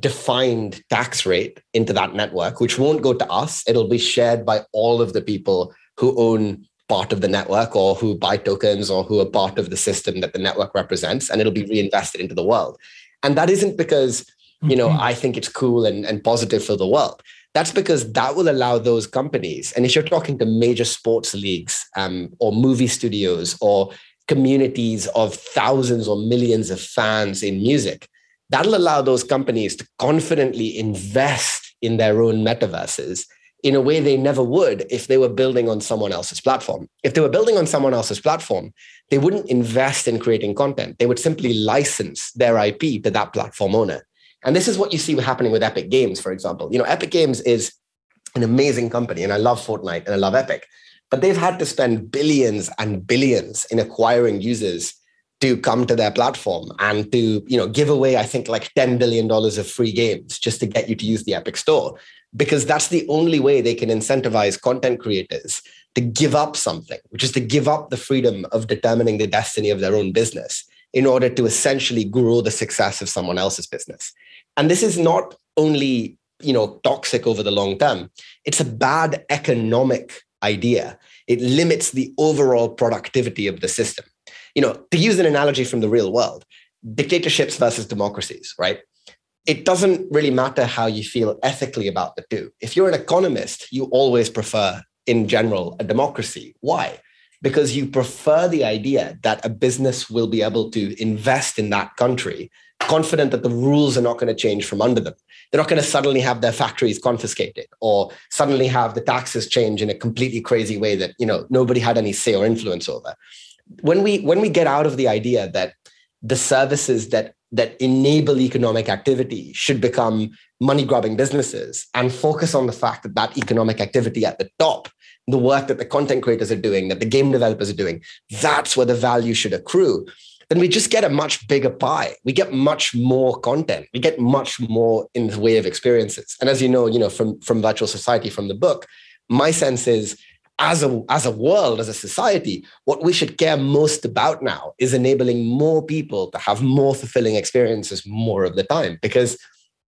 defined tax rate into that network, which won't go to us. It'll be shared by all of the people who own part of the network or who buy tokens or who are part of the system that the network represents and it'll be reinvested into the world and that isn't because you know mm-hmm. i think it's cool and, and positive for the world that's because that will allow those companies and if you're talking to major sports leagues um, or movie studios or communities of thousands or millions of fans in music that'll allow those companies to confidently invest in their own metaverses in a way they never would if they were building on someone else's platform. If they were building on someone else's platform, they wouldn't invest in creating content. They would simply license their IP to that platform owner. And this is what you see happening with Epic Games, for example. You know, Epic Games is an amazing company, and I love Fortnite and I love Epic, but they've had to spend billions and billions in acquiring users to come to their platform and to you know give away i think like 10 billion dollars of free games just to get you to use the epic store because that's the only way they can incentivize content creators to give up something, which is to give up the freedom of determining the destiny of their own business in order to essentially grow the success of someone else's business. And this is not only you know toxic over the long term. It's a bad economic idea. It limits the overall productivity of the system. You know to use an analogy from the real world dictatorships versus democracies right it doesn't really matter how you feel ethically about the two. If you're an economist, you always prefer, in general, a democracy. Why? Because you prefer the idea that a business will be able to invest in that country, confident that the rules are not going to change from under them. They're not going to suddenly have their factories confiscated or suddenly have the taxes change in a completely crazy way that you know nobody had any say or influence over. When we when we get out of the idea that the services that that enable economic activity should become money grubbing businesses and focus on the fact that that economic activity at the top the work that the content creators are doing that the game developers are doing that's where the value should accrue. Then we just get a much bigger pie. We get much more content. We get much more in the way of experiences. And as you know you know from from virtual society from the book my sense is as a as a world as a society what we should care most about now is enabling more people to have more fulfilling experiences more of the time because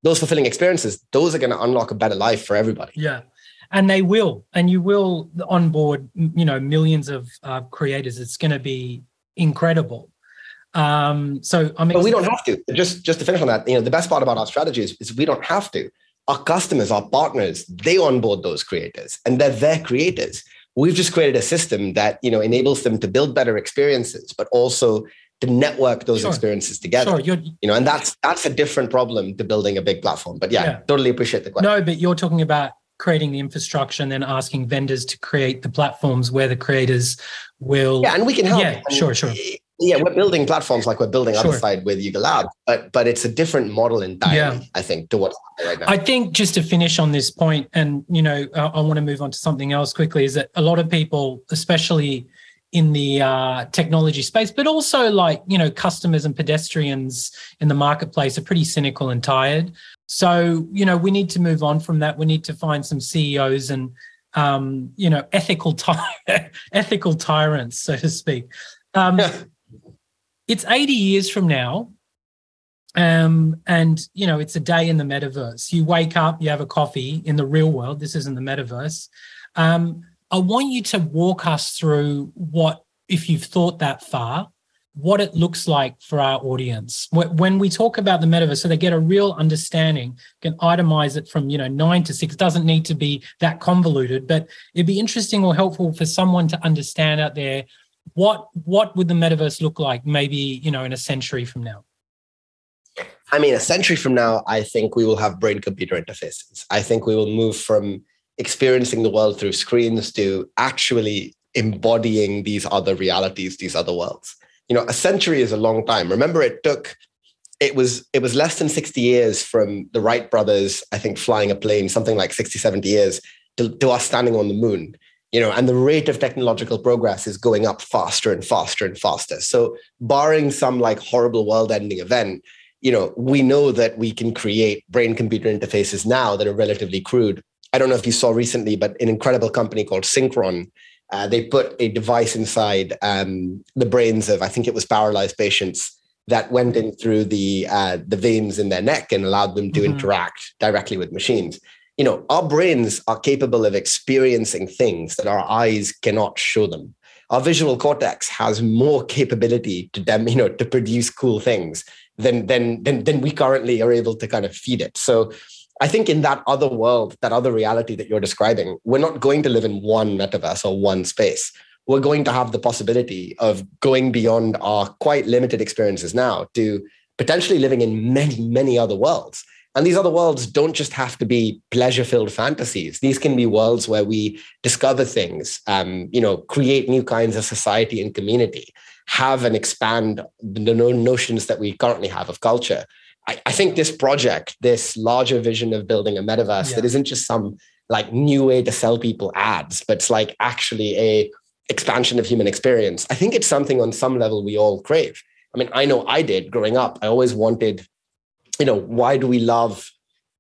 those fulfilling experiences those are going to unlock a better life for everybody. Yeah. And they will. And you will onboard you know millions of uh, creators. It's going to be incredible. Um so i'm but we don't have to. Just just to finish on that you know the best part about our strategy is, is we don't have to. Our customers our partners they onboard those creators and they're their creators we've just created a system that you know enables them to build better experiences but also to network those sure. experiences together sure. You're, you know and that's that's a different problem to building a big platform but yeah, yeah, totally appreciate the question no but you're talking about creating the infrastructure and then asking vendors to create the platforms where the creators will yeah and we can help yeah sure sure yeah, we're building platforms like we're building sure. other side with Yuga Lab, but but it's a different model entirely, yeah. I think, to what's right now. I think just to finish on this point, and you know, I, I want to move on to something else quickly, is that a lot of people, especially in the uh, technology space, but also like you know, customers and pedestrians in the marketplace are pretty cynical and tired. So you know, we need to move on from that. We need to find some CEOs and um, you know, ethical ty- *laughs* ethical tyrants, so to speak. Um, it's 80 years from now. Um, and you know, it's a day in the metaverse. You wake up, you have a coffee in the real world. This isn't the metaverse. Um, I want you to walk us through what, if you've thought that far, what it looks like for our audience when we talk about the metaverse so they get a real understanding can itemize it from you know nine to six it doesn't need to be that convoluted but it'd be interesting or helpful for someone to understand out there what what would the metaverse look like maybe you know in a century from now? I mean a century from now i think we will have brain computer interfaces. I think we will move from experiencing the world through screens to actually embodying these other realities these other worlds. You know a century is a long time. Remember it took it was it was less than 60 years from the wright brothers i think flying a plane something like 60 70 years to, to us standing on the moon you know and the rate of technological progress is going up faster and faster and faster. So barring some like horrible world ending event you know we know that we can create brain computer interfaces now that are relatively crude. I don't know if you saw recently but an incredible company called synchron uh, they put a device inside um, the brains of i think it was paralyzed patients that went in through the uh, the veins in their neck and allowed them to mm-hmm. interact directly with machines you know, our brains are capable of experiencing things that our eyes cannot show them. Our visual cortex has more capability to them, you know, to produce cool things than than than, than we currently are able to kind of feed it. So I think in that other world, that other reality that you're describing, we're not going to live in one metaverse or one space. We're going to have the possibility of going beyond our quite limited experiences now to potentially living in many, many other worlds. And these other worlds don't just have to be pleasure filled fantasies. These can be worlds where we discover things, um, you know, create new kinds of society and community, have and expand the notions that we currently have of culture. I, I think this project, this larger vision of building a metaverse yeah. that isn't just some like new way to sell people ads, but it's like actually a expansion of human experience. I think it's something on some level we all crave. I mean, I know I did growing up. I always wanted you know, why do we love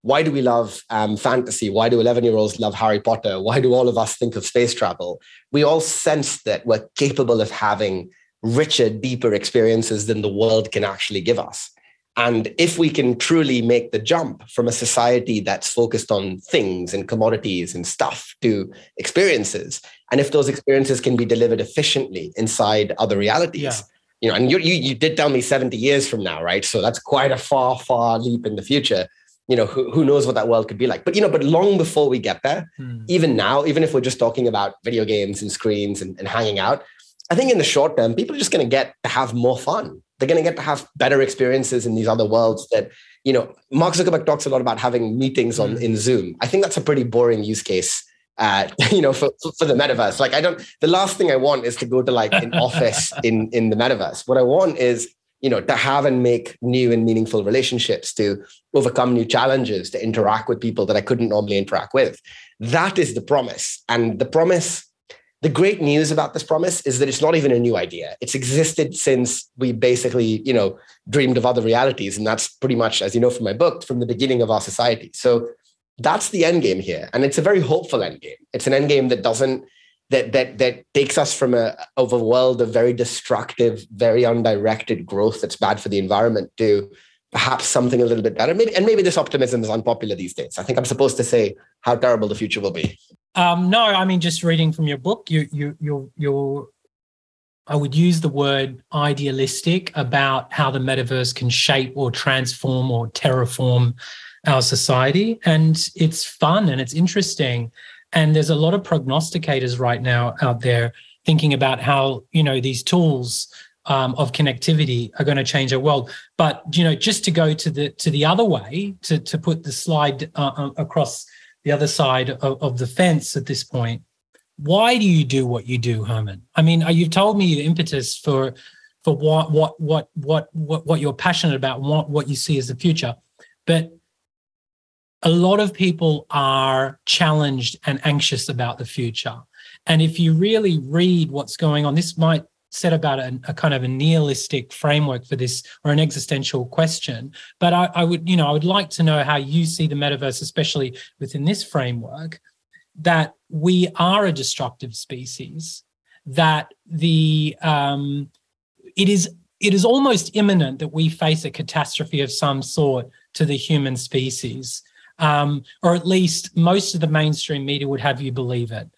why do we love um, fantasy? Why do 11 year olds love Harry Potter? Why do all of us think of space travel? We all sense that we're capable of having richer, deeper experiences than the world can actually give us. And if we can truly make the jump from a society that's focused on things and commodities and stuff to experiences, and if those experiences can be delivered efficiently inside other realities, yeah you know, and you, you you did tell me 70 years from now, right? So that's quite a far, far leap in the future. You know, who, who knows what that world could be like? But you know, but long before we get there, hmm. even now, even if we're just talking about video games and screens and, and hanging out, I think in the short term, people are just going to get to have more fun. They're going to get to have better experiences in these other worlds that, you know, Mark Zuckerberg talks a lot about having meetings on hmm. in Zoom. I think that's a pretty boring use case uh, *laughs* you know, for, for the metaverse. Like I don't, the last thing I want is to go to like an *laughs* office in, in the metaverse. What I want is, you know, to have and make new and meaningful relationships, to overcome new challenges, to interact with people that I couldn't normally interact with. That is the promise. And the promise, the great news about this promise is that it's not even a new idea. It's existed since we basically, you know, dreamed of other realities. And that's pretty much, as you know from my book, from the beginning of our society. So that's the end game here and it's a very hopeful end game. It's an end game that doesn't that that that takes us from a of a world of very destructive very undirected growth that's bad for the environment to perhaps something a little bit better. Maybe and maybe this optimism is unpopular these days. I think i'm supposed to say how terrible the future will be. Um, no i mean just reading from your book you you you you're I would use the word idealistic about how the metaverse can shape or transform or terraform our society. And it's fun and it's interesting. And there's a lot of prognosticators right now out there thinking about how, you know, these tools um, of connectivity are going to change our world. But, you know, just to go to the to the other way, to, to put the slide uh, uh across the other side of, of the fence at this point, why do you do what you do, Herman? I mean, uh, you've told me the impetus for for what what what what what, what you're passionate about, what what you see as the future. But a lot of people are challenged and anxious about the future. And if you really read what's going on, this might set about a, a, kind of a nihilistic framework for this or an existential question. But I, I, would, you know, I would like to know how you see the metaverse, especially within this framework, that we are a destructive species, that the um, it is it is almost imminent that we face a catastrophe of some sort to the human species. Um, or at least most of the mainstream media would have you believe it.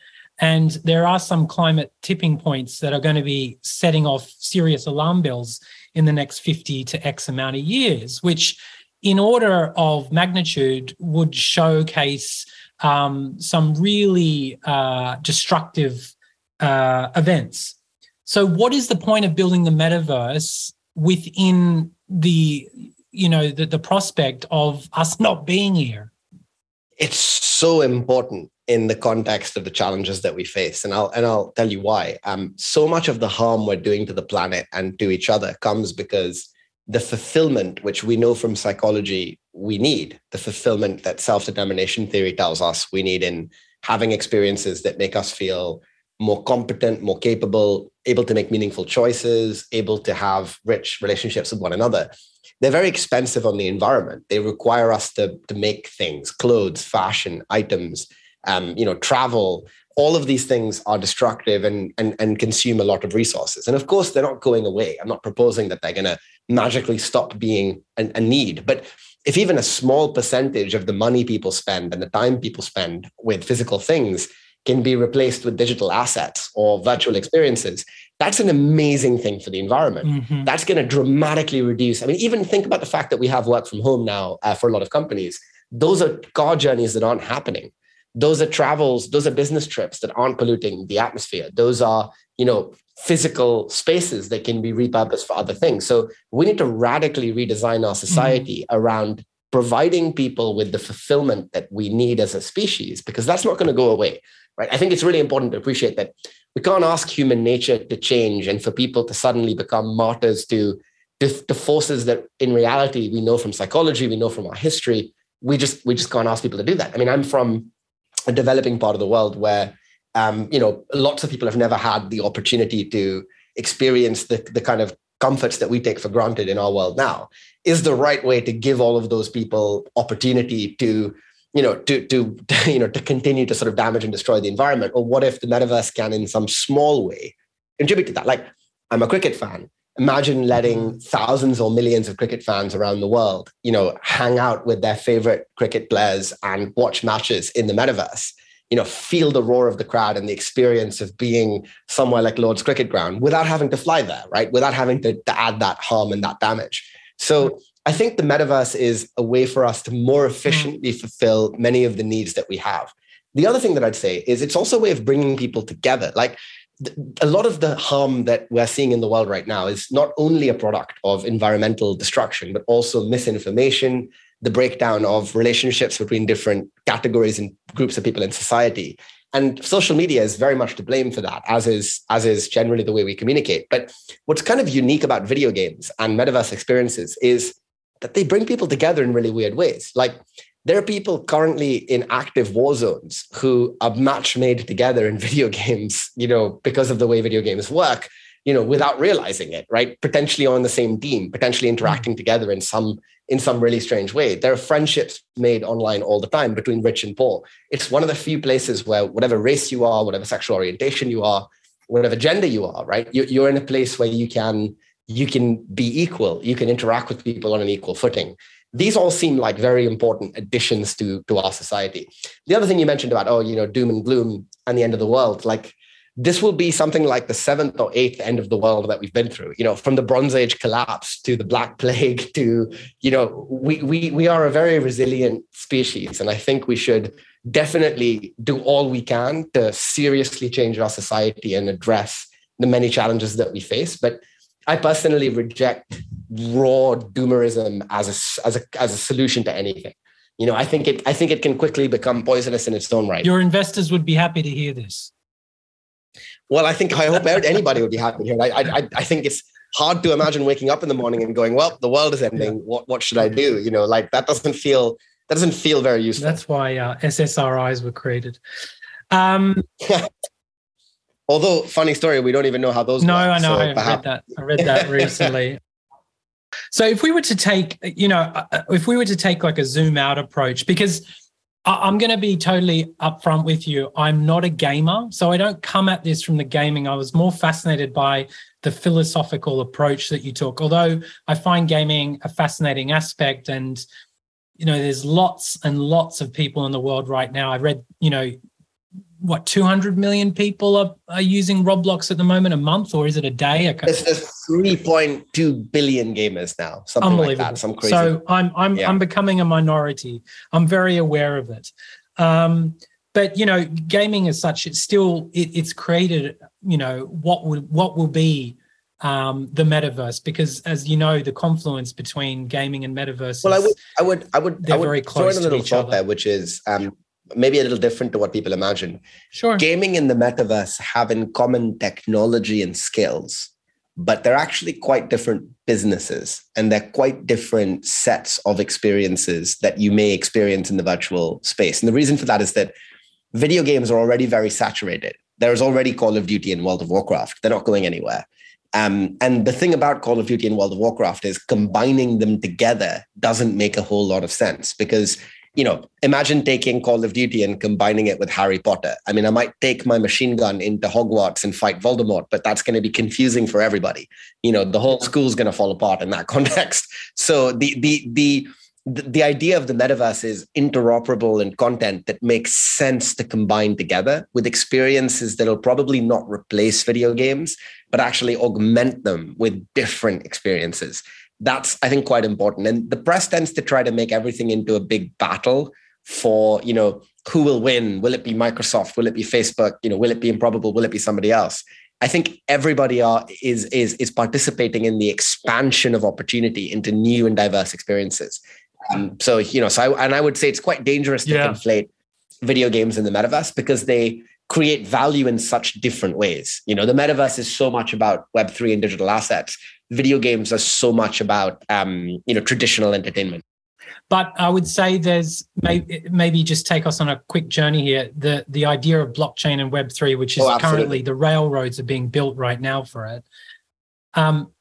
And there are some climate tipping points that are going to be setting off serious alarm bells in the next 50 to X amount of years, which, in order of magnitude, would showcase um, some really uh, destructive uh, events. So, what is the point of building the metaverse within the, you know, the, the prospect of us not being here? It's so important in the context of the challenges that we face. And I'll and I'll tell you why. Um, so much of the harm we're doing to the planet and to each other comes because the fulfillment, which we know from psychology we need, the fulfillment that self-determination theory tells us we need in having experiences that make us feel more competent, more capable, able to make meaningful choices, able to have rich relationships with one another. They're very expensive on the environment. They require us to, to make things, clothes, fashion, items um, you know, travel, all of these things are destructive and, and, and consume a lot of resources. And of course, they're not going away. I'm not proposing that they're going to magically stop being a, a need. But if even a small percentage of the money people spend and the time people spend with physical things can be replaced with digital assets or virtual experiences, that's an amazing thing for the environment. Mm-hmm. That's going to dramatically reduce. I mean, even think about the fact that we have work from home now uh, for a lot of companies. Those are car journeys that aren't happening those are travels those are business trips that aren't polluting the atmosphere those are you know physical spaces that can be repurposed for other things so we need to radically redesign our society mm-hmm. around providing people with the fulfillment that we need as a species because that's not going to go away right? I think it's really important to appreciate that we can't ask human nature to change and for people to suddenly become martyrs to the forces that in reality we know from psychology we know from our history. We just we just can't ask people to do that. I mean i'm from a developing part of the world where um, you know lots of people have never had the opportunity to experience the, the kind of comforts that we take for granted in our world now is the right way to give all of those people opportunity to you know to, to *laughs* you know to continue to sort of damage and destroy the environment or what if the metaverse can in some small way contribute to that like i'm a cricket fan imagine letting mm-hmm. thousands or millions of cricket fans around the world, you know, hang out with their favorite cricket players and watch matches in the metaverse. You know, feel the roar of the crowd and the experience of being somewhere like Lord's Cricket Ground without having to fly there, right? Without having to, to add that harm and that damage. So I think the metaverse is a way for us to more mm-hmm. efficiently fulfill many of the needs that we have. The other thing that I'd say is it's also a way of bringing people together. Like a lot of the harm that we're seeing in the world right now is not only a product of environmental destruction, but also misinformation, the breakdown of relationships between different categories and groups of people in society. And social media is very much to blame for that, as is as is generally the way we communicate. But what's kind of unique about video games and metaverse experiences is that they bring people together in really weird ways. Like there are people currently in active war zones who are match made together in *laughs* video games, you know, because of the way video games work, you know, without realizing it, right? Potentially on the same team, potentially interacting mm. together in some in some really strange way. There are friendships made online all the time between rich and poor. It's one of the few places where whatever race you are, whatever sexual orientation you are, whatever gender you are, right? You're in a place where you can you can be equal. You can interact with people on an equal footing these all seem like very important additions to to our society the other thing you mentioned about oh you know doom and gloom and the end of the world like this will be something like the seventh or eighth end of the world that we've been through you know from the bronze age collapse to the black plague to you know we we we are a very resilient species and i think we should definitely do all we can to seriously change our society and address the many challenges that we face but I personally reject raw doomerism as a, as a, as a solution to anything. You know, I think it I think it can quickly become poisonous in its own right. Your investors would be happy to hear this. Well, I think I hope anybody would be happy here. I, I I think it's hard to imagine waking up in the morning and going, well, the world is ending. Yeah. What, what should I do? You know, like that doesn't feel, that doesn't feel very useful. That's why uh, SSRIs were created. Um, *laughs* Although, funny story, we don't even know how those. No, work, I know. So I perhaps... read that. I read that *laughs* recently. so, if we were to take, you know, uh, if we were to take like a zoom out approach, because I'm going to be totally upfront with you. I'm not a gamer, so I don't come at this from the gaming. I was more fascinated by the philosophical approach that you took. Although I find gaming a fascinating aspect, and you know, there's lots and lots of people in the world right now. I read, you know, what 200 million people are, are using roblox at the moment a month or is it a day there's, there's 3.2 billion gamers now something like that some crazy so i'm i'm yeah. i'm becoming a minority i'm very aware of it um, but you know gaming as such it's still it, it's created you know what will what will be um, the metaverse because as you know the confluence between gaming and metaverse well i would i would i would i would very close throw in a little thought other. there which is um, maybe a little different to what people imagine. Sure. Gaming in the metaverse have in common technology and skills, but they're actually quite different businesses and they're quite different sets of experiences that you may experience in the virtual space. And the reason for that is that video games are already very saturated. There's already Call of Duty and World of Warcraft. They're not going anywhere. Um, and the thing about Call of Duty and World of Warcraft is combining them together doesn't make a whole lot of sense because you know, imagine taking Call of Duty and combining it with Harry Potter. I mean, I might take my machine gun into Hogwarts and fight Voldemort, but that's going to be confusing for everybody. You know, the whole school's going to fall apart in that *laughs* context. So the the the the idea of the metaverse is interoperable and content that makes sense to combine together with experiences that'll probably not replace video games, but actually augment them with different experiences that's i think quite important. And the press tends to try to make everything into a big battle for you know who will win. Will it be microsoft? Will it be facebook? You know will it be improbable? Will it be somebody else? I think everybody are is is is participating in the expansion of opportunity into new and diverse experiences. Um, so you know so I, and i would say it's quite dangerous to yeah. conflate video games in the metaverse because they create value in such different ways you know the metaverse is so much about web3 and digital assets video games are so much about um, you know traditional entertainment. But I would say there's maybe, maybe just take us on a quick journey here. The the idea of blockchain and Web three, which is oh, currently the railroads are being built right now for it. Um,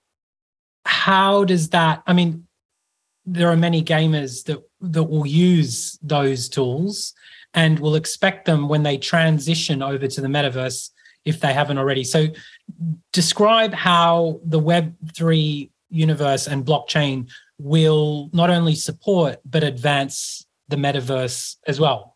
how does that? I mean, there are many gamers that that will use those tools and will expect them when they transition over to the metaverse if they haven't already. So, describe how the Web3 universe and blockchain will not only support but advance the metaverse as well.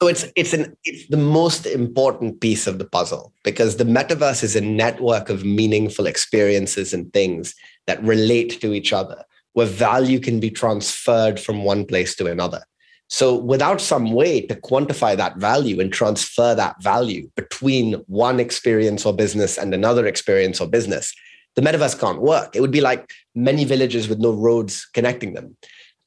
So it's it's an it's the most important piece of the puzzle because the metaverse is a network of meaningful experiences and things that relate to each other, where value can be transferred from one place to another. So, without some way to quantify that value and transfer that value between one experience or business and another experience or business, the metaverse can't work. It would be like many villages with no roads connecting them.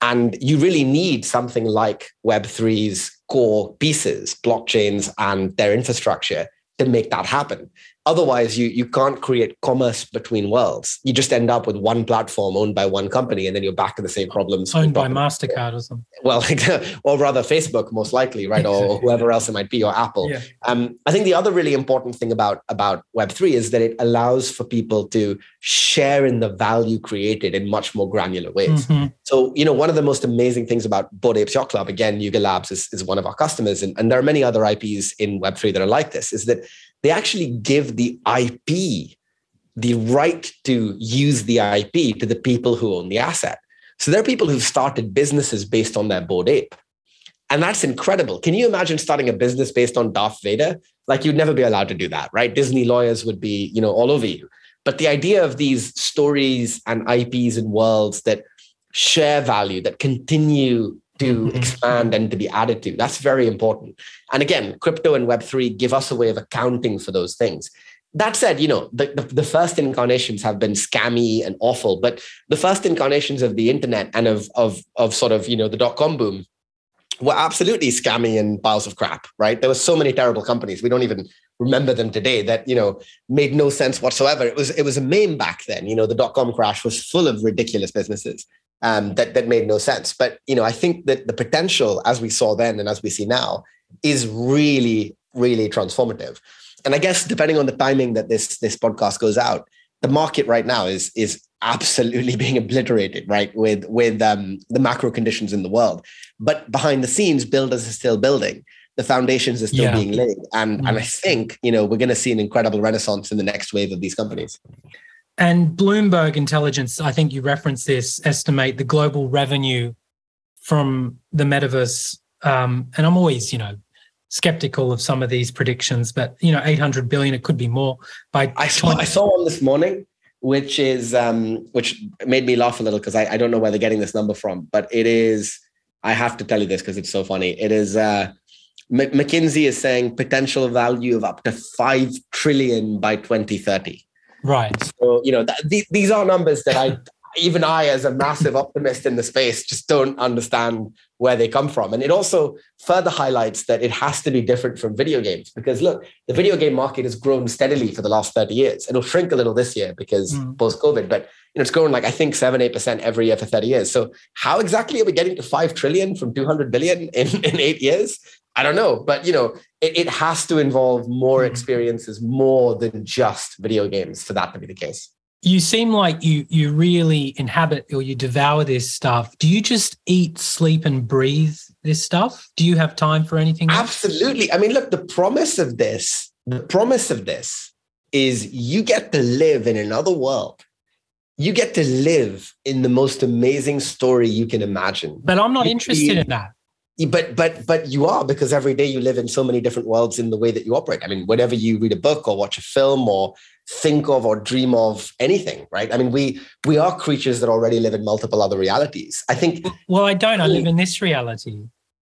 And you really need something like Web3's core pieces, blockchains, and their infrastructure to make that happen. Otherwise, you, you can't create commerce between worlds. You just end up with one platform owned by one company, and then you're back to the same problems. Owned by MasterCard or something. Well, *laughs* or rather Facebook, most likely, right? Or whoever else it might be, or Apple. Yeah. Um, I think the other really important thing about, about Web3 is that it allows for people to share in the value created in much more granular ways. Mm-hmm. So, you know, one of the most amazing things about Bored Apes Yacht Club, again, Yuga Labs is, is one of our customers, and, and there are many other IPs in Web3 that are like this, is that they actually give the IP, the right to use the IP to the people who own the asset. So there are people who've started businesses based on their Bored Ape. And that's incredible. Can you imagine starting a business based on Darth Vader? Like you'd never be allowed to do that, right? Disney lawyers would be, you know, all over you. But the idea of these stories and IPs and worlds that share value, that continue to mm-hmm. expand and to be added to. That's very important. And again, crypto and Web3 give us a way of accounting for those things. That said, you know, the, the, the, first incarnations have been scammy and awful, but the first incarnations of the internet and of, of, of sort of, you know, the dot-com boom were absolutely scammy and piles of crap, right? There were so many terrible companies. We don't even remember them today that you know made no sense whatsoever. It was it was a meme back then. You know, the dot com crash was full of ridiculous businesses um, that that made no sense. But you know, I think that the potential, as we saw then and as we see now, is really really transformative. And I guess depending on the timing that this this podcast goes out, the market right now is is absolutely *laughs* being obliterated, right, with with um, the macro conditions in the world. But behind the scenes, builders are still building. The foundations are still yeah. being laid, and mm. and I think you know we're going to see an incredible renaissance in the next wave of these companies. And Bloomberg Intelligence, I think you referenced this, estimate the global revenue from the metaverse. Um, and I'm always, you know, skeptical of some of these predictions, but you know, 800 billion, it could be more. By I saw, I saw one this morning which is um, which made me laugh a little because I, I don't know where they're getting this number from, but it is. I have to tell you this because it's so funny. It is. Uh, M- McKinsey is saying potential value of up to five trillion by 2030. Right. So you know th- th- these are numbers that I even I, as a massive *laughs* optimist in the space, just don't understand where they come from. And it also further highlights that it has to be different from video games because look, the video game market has grown steadily for the last 30 years. It'll shrink a little this year because mm. post COVID, but you know, it's grown like I think seven, eight percent every year for 30 years. So how exactly are we getting to five trillion from 200 billion *laughs* in, in eight years? I don't know, but you know, it, it has to involve more mm. experiences, more than just video games for that to be the case you seem like you you really inhabit or you devour this stuff. Do you just eat sleep and breathe this stuff? Do you have time for anything else? absolutely. I mean look the promise of this the promise of this is you get to live in another world. You get to live in the most amazing story you can imagine. But i'm not interested in that but but but you are because every day you live in so many different worlds in the way that you operate. I mean whenever you read a book or watch a film or think of or dream of anything right? I mean we we are creatures that already live in multiple other realities. I think well i don't. I live in this reality.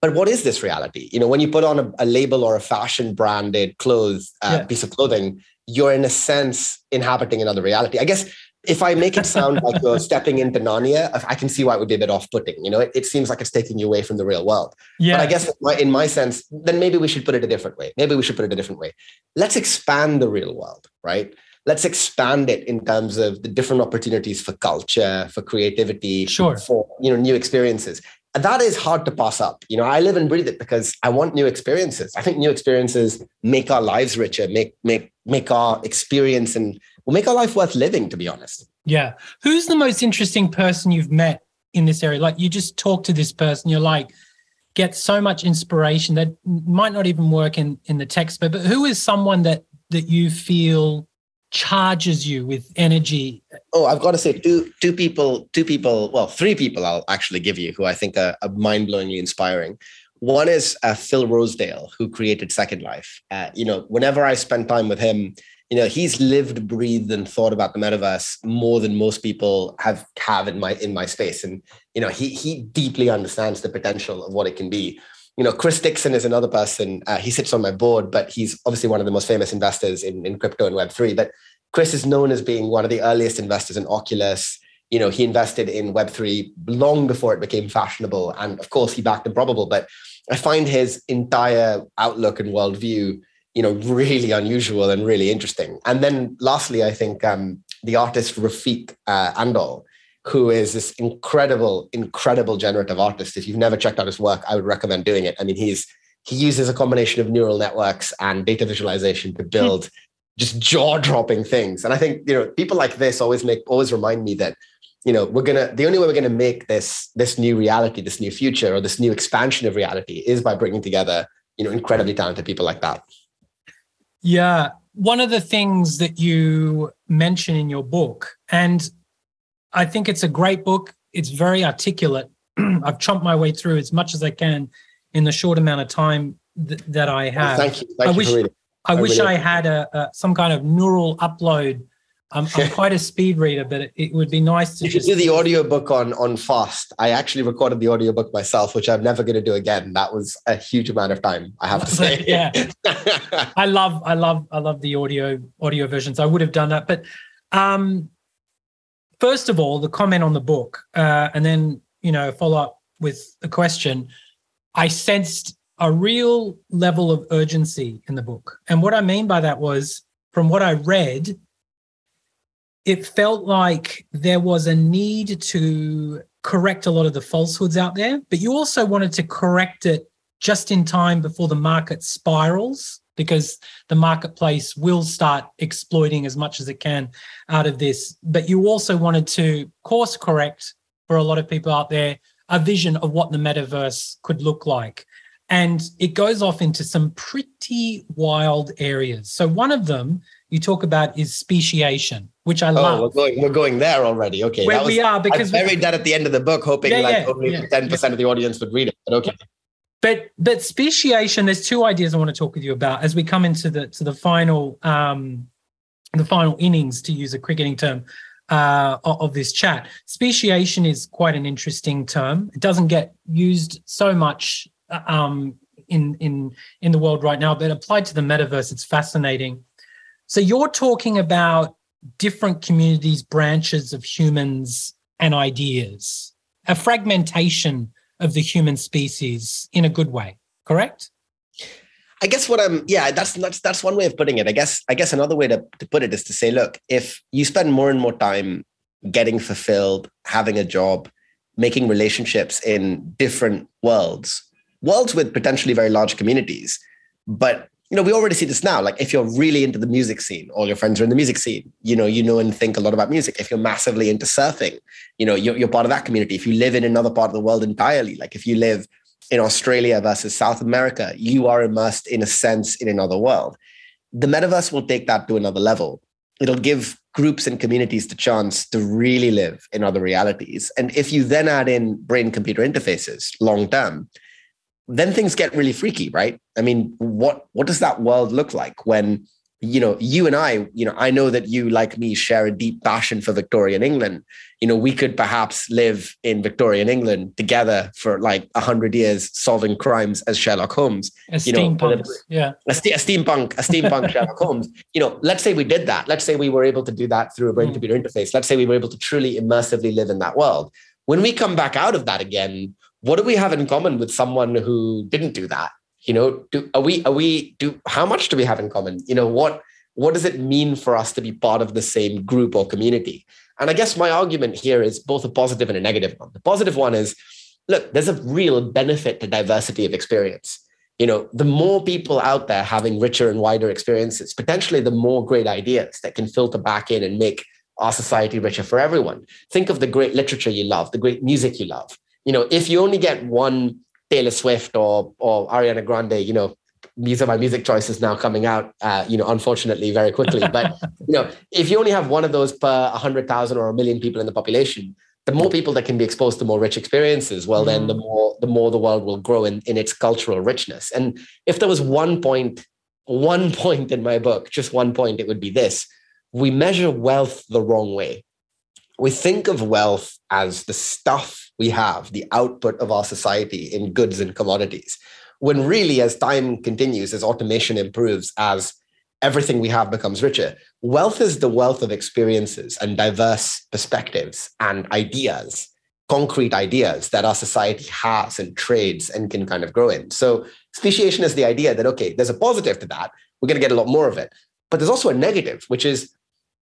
But what is this reality? You know when you put on a, a label or a fashion branded clothes uh, yeah. piece of clothing you're in a sense inhabiting another reality. I guess if I make it sound like you're stepping into Narnia, I can see why it would be a bit off-putting. You know, it, it seems like it's taking you away from the real world. Yeah. But I guess in my, in my sense, then maybe we should put it a different way. Maybe we should put it a different way. Let's expand the real world, right? Let's expand it in terms of the different opportunities for culture, for creativity, sure. for you know new experiences. That is hard to pass up. You know, I live and breathe it because I want new experiences. I think new experiences make our lives richer, make make make our experience and will make our life worth living, to be honest. Yeah. Who's the most interesting person you've met in this area? Like you just talk to this person, you're like, get so much inspiration that might not even work in in the text, but, but who is someone that that you feel charges you with energy? Oh, I've got to say two two people, two people, well, three people I'll actually give you who I think are, are mind-blowingly inspiring. One is uh, Phil Rosedale, who created Second Life. Uh, you know, whenever I spend time with him, you know he's lived breathed and thought about the metaverse more than most people have have in my in my space and you know he he deeply understands the potential of what it can be you know chris dixon is another person uh, he sits on my board but he's obviously one of the most famous investors in, in crypto and web3 but chris is known as being one of the earliest investors in oculus. You know he invested in web3 long before it became fashionable and of course he backed improbable but i find his entire outlook and worldview you know, really unusual and really interesting. And then lastly, I think um, the artist Refik uh, Anadol, who is this incredible, incredible generative artist. If you've never checked out his work, I would recommend doing it. I mean, he's he uses a combination of neural networks and data visualization to build hmm. just jaw-dropping things. And I think you know people like this always make always remind me that you know we're gonna the only way we're gonna make this this new reality, this new future, or this new expansion of reality is by bringing together you know incredibly talented people like that. Yeah. One of the things that you mention in your book, and I think it's a great book, it's very articulate. *clears throat* I've chomped my way through as much as I can in the short amount of time th- that I have. thank you. Thank I wish, I, I wish really I had a, a, some kind of neural upload I'm, I'm *laughs* quite a speed reader, but it, it would be nice to. You should do the audiobook on on fast. I actually recorded the audiobook myself, which I'm never going to do again. That was a huge amount of time, I have to *laughs* say. yeah, *laughs* I love, I love, I love the audio audio versions. I would have done that, but um, first of all, the comment on the book, uh, and then you know follow up with a question. I sensed a real level of urgency in the book. And what I mean by that was from what I read, it felt like there was a need to correct a lot of the falsehoods out there, but you also wanted to correct it just in time before the market spirals because the marketplace will start exploiting as much as it can out of this. But you also wanted to course correct for a lot of people out there a vision of what the metaverse could look like. And it goes off into some pretty wild areas. So, one of them you talk about is speciation, which I oh, love. We're going, we're going there already. Okay. Where was, we are because I buried that at the end of the book, hoping yeah, like yeah, only yeah, 10% of the audience would read it. But okay. But but speciation, there's two ideas I want to talk with you about as we come into the to the final um the final innings, to use a cricketing term, uh, of this chat. Speciation is quite an interesting term. It doesn't get used so much um, in in in the world right now, but applied to the metaverse, it's fascinating. So you're talking about different communities, branches of humans and ideas, a fragmentation of the human species in a good way, correct? I guess what I'm yeah, that's that's that's one way of putting it. I guess I guess another way to, to put it is to say, look, if you spend more and more time getting fulfilled, having a job, making relationships in different worlds, worlds with potentially very large communities, but you know, we already see this now. Like if you're really into the music scene, all your friends are in the music scene, you know, you know and think a lot about music. If you're massively into surfing, you know, you're, you're part of that community. If you live in another part of the world entirely, like if you live in Australia versus South America, you are immersed in a sense in another world. The metaverse will take that to another level. It'll give groups and communities the chance to really live in other realities. And if you then add in brain computer interfaces long term, then things get really freaky, right? I mean, what what does that world look like when you know you and I, you know, I know that you like me share a deep passion for Victorian England. You know, we could perhaps live in Victorian England together for like a hundred years, solving crimes as Sherlock Holmes. As you steampunk, yeah, a, st- a, steampunk, a steampunk *laughs* Sherlock Holmes. You know, let's say we did that. Let's say we were able to do that through a brain-computer mm. interface. Let's say we were able to truly immersively live in that world. When we come back out of that again, what do we have in common with someone who didn't do that? You know do are we are we do how much do we have in common? You know what what does it mean for us to be part of the same group or community? And i guess my argument here is both a positive and a negative one. The positive one is look there's a real benefit to diversity of experience. You know the more people out there having richer and wider experiences potentially the more great ideas that can filter back in and make our society richer for everyone. Think of the great literature you love the great music you love you know, if you only get one Taylor Swift or or Ariana Grande, you know, these are my music choices now coming out, uh, you know, unfortunately, very quickly. But *laughs* you know, if you only have one of those per hundred thousand or a million people in the population, the more people that can be exposed to more rich experiences, well, then the mm. more the more the world will grow in in its cultural richness. And if there was one point, one *laughs* point in my book, just one point, it would be this: we measure wealth the wrong way. We think of wealth as the stuff we have, the output of our society in goods and commodities. When really, as time continues, as automation improves, as everything we have becomes richer, wealth is the wealth of experiences and diverse perspectives and ideas, concrete ideas that our society has and trades and can kind of grow in. So, speciation is the idea that, okay, there's a positive to that. We're going to get a lot more of it. But there's also a negative, which is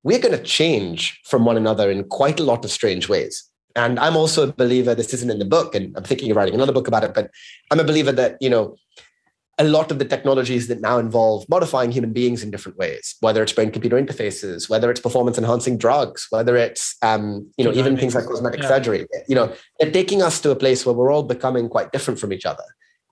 we're going to change from one another in quite a lot of strange ways. And I'm also a believer, this isn't in the book, and I'm thinking of writing another book about it, but I'm a believer that, you know, a lot of the technologies that now involve modifying human beings in different ways, whether it's brain computer interfaces, whether it's performance enhancing drugs, whether it's, um, you know, even things like cosmetic yeah. surgery, you know, they're taking us to a place where we're all becoming quite different from each other.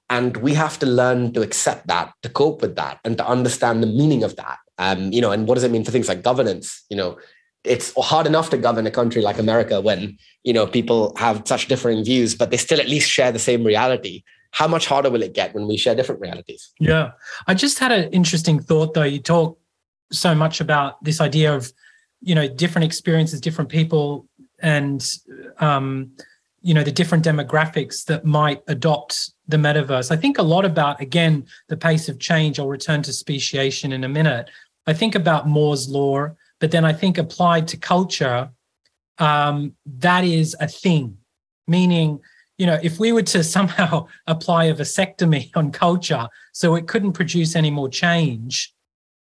And we have to learn to accept that, to cope with that, and to understand the meaning of that. Um, you know, and what does it mean for things like governance? You know, it's hard enough to govern a country like America when you know people have such differing views, but they still at least share the same reality. How much harder will it get when we share different realities? Yeah, I just had an interesting thought though. You talk so much about this idea of you know different experiences, different people, and um, you know the different demographics that might adopt the metaverse. I think a lot about again the pace of change. I'll return to speciation in a minute. I think about Moore's law but then I think applied to culture, um, that is a thing, meaning you know, if we were to *laughs* somehow apply a vasectomy on culture so it couldn't produce any more change,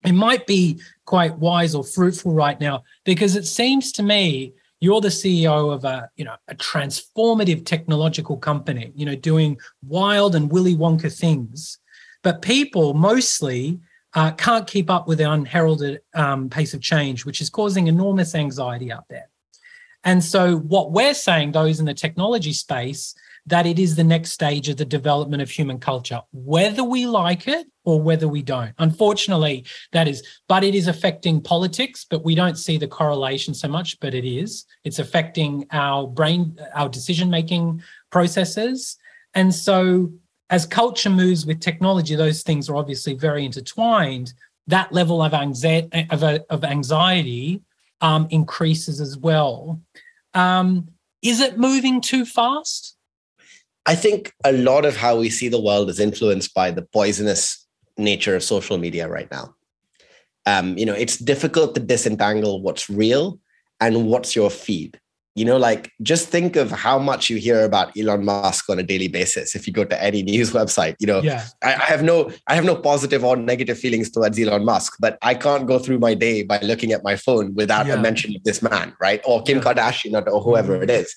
it might be quite wise or fruitful right now because it seems to me you're the CEO of a you know a transformative technological company, you know, doing wild and Willy Wonka things, but people mostly uh, can't keep up with the unheralded um, pace of change, which is causing enormous anxiety out there. And so, what we're saying, those in the technology space, that it is the next stage of the development of human culture, whether we like it or whether we don't. Unfortunately, that is, but it is affecting politics, but we don't see the correlation so much, but it is. It's affecting our brain, our decision making processes. And so, as culture moves with technology, those things are obviously very intertwined. That level of anxiety, of, of anxiety um, increases as well. Um, is it moving too fast? I think a lot of how we see the world is influenced by the poisonous nature of social media right now. Um, you know, it's difficult to disentangle what's real and what's your feed. You know, like just think of how much you hear about Elon Musk on a daily basis. If you go to any *laughs* news website, you know, yeah. I, I have no, I have no positive or negative feelings towards Elon Musk, but I can't go through my day by looking at my phone without yeah. a mention of this man, right? Or Kim yeah. Kardashian or whoever mm-hmm. it is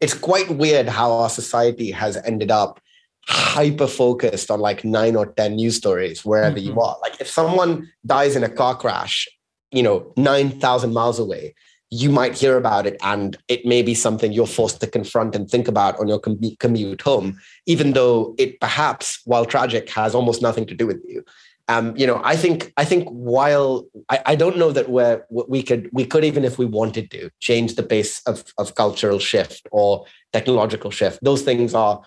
it's quite weird how our society has ended up hyper focused on like nine or 10 news stories wherever mm-hmm. you are. Like if someone dies in a car crash, you know, 9,000 miles away, you might hear about it and it may be something you're forced to confront and think about on your commute home, even though it perhaps, while tragic, has almost nothing to do with you um, you know, I think I think while I, I don't know that we're we could we could even if we wanted to change the pace of, of cultural shift or technological shift. Those things are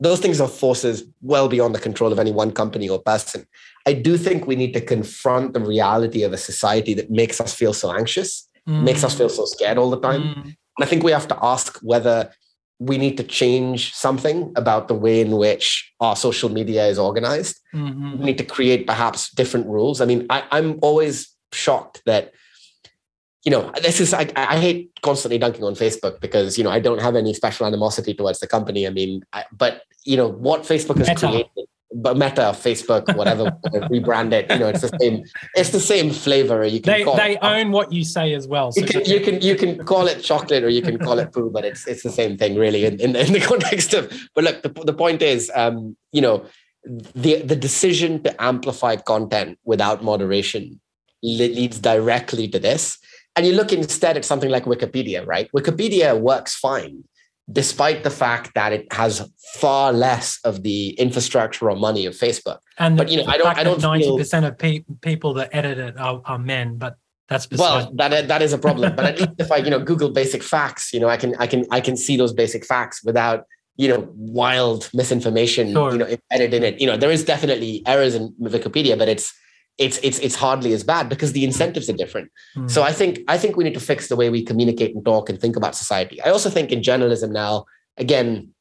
those things are forces well beyond the control of any one company or person. I do think we need to confront the reality of a society that makes us feel so anxious, mm. makes us feel so scared all the time. Mm. And I think we have to ask whether we need to change something about the way in which our social media is organized. Mm-hmm. We need to create perhaps different rules. I mean, I, am always shocked that, you know, this is, I, I, hate constantly dunking on Facebook because, you know, I don't have any special animosity towards the company. I mean, I, but, you know, what Facebook has created but Meta, Facebook, *laughs* whatever, rebrand it. You know, it's the same. It's the same flavor. You can they they own what you say as well. So you, can, you can you can call it chocolate or you can call it poo, but it's it's the same thing really in, in, in the *laughs* context of. But look, the, the point is, um, you know, the the decision to amplify content without moderation leads directly to this. And you look instead at something like Wikipedia, right? Wikipedia works fine despite the fact that it has far less of the infrastructure or money of Facebook. And but you know, I don't, I don't. Ninety percent of pe- people that edit it are, are men, but that's well, that that is a problem. but at *laughs* least if I, you know, Google basic facts, you know, I can, I can, I can see those basic facts without you know wild misinformation sure. you know embedded in it you know there is definitely errors in wikipedia but it's it's it's it's hardly as bad because the incentives are different. Mm. So I think I think we need to fix the way we communicate and talk and think about society. I also think in journalism now, again,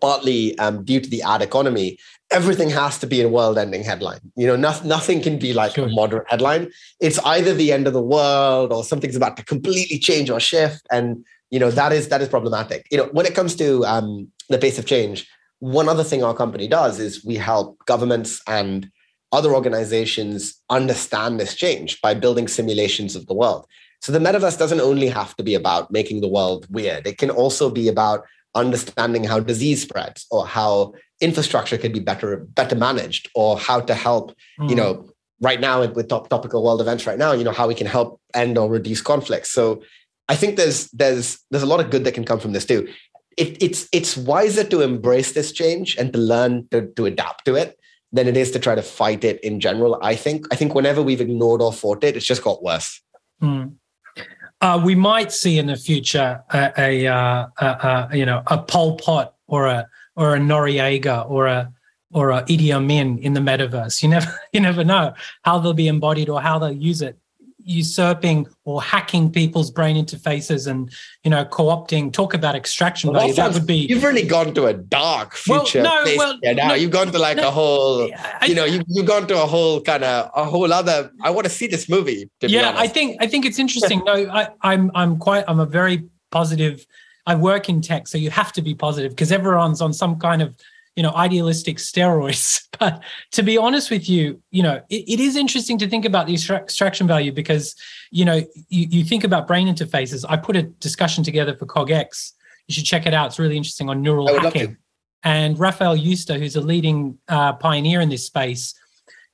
partly um, due to the ad economy, everything has to be a world-ending headline. You know, no, nothing can be like sure. a moderate headline. It's either the end of the world or something's about to completely change or shift, and you know that is that is problematic. You know, when it comes to um, the pace of change, one other thing our company does is we help governments and other organizations understand this change by building simulations of the world. So the metaverse doesn't only have to be about making the world weird, it can also be about understanding how disease spreads or how infrastructure can be better better managed or how to help mm. you know right now with top, topical world events right now you know how we can help end or reduce conflicts so i think there's there's there's a lot of good that can come from this too it, it's it's wiser to embrace this change and to learn to, to adapt to it than it is to try to fight it in general. I think. I think whenever we've ignored or fought it, it's just got worse. Mm. Uh, we might see in the future a, a, uh, a, a, you know a Pol Pot or a or a Noriega or a or a Idi Amin in the metaverse. You never *laughs* you never know how they'll be embodied or how they'll use it usurping or hacking people's brain interfaces and you know co-opting talk about extraction well, value that, would be you've really gone to a dark future well, no, well, now. no, you've gone to like no, a whole I, you know you, you've gone to a whole kind of a whole other i want to see this movie yeah i think i think it's interesting. *laughs* No I, i'm i'm quite i'm a very positive I work in tech, so you have to be positive because everyone's on some kind of you know idealistic steroids. *laughs* But to be honest with you you know it, it is interesting to think about the extraction value because you know you, you think about brain interfaces. I put a discussion together for cogx you should check it out. It's really interesting on neural hacking. and Rafael Yuste who's a leading uh, pioneer in this space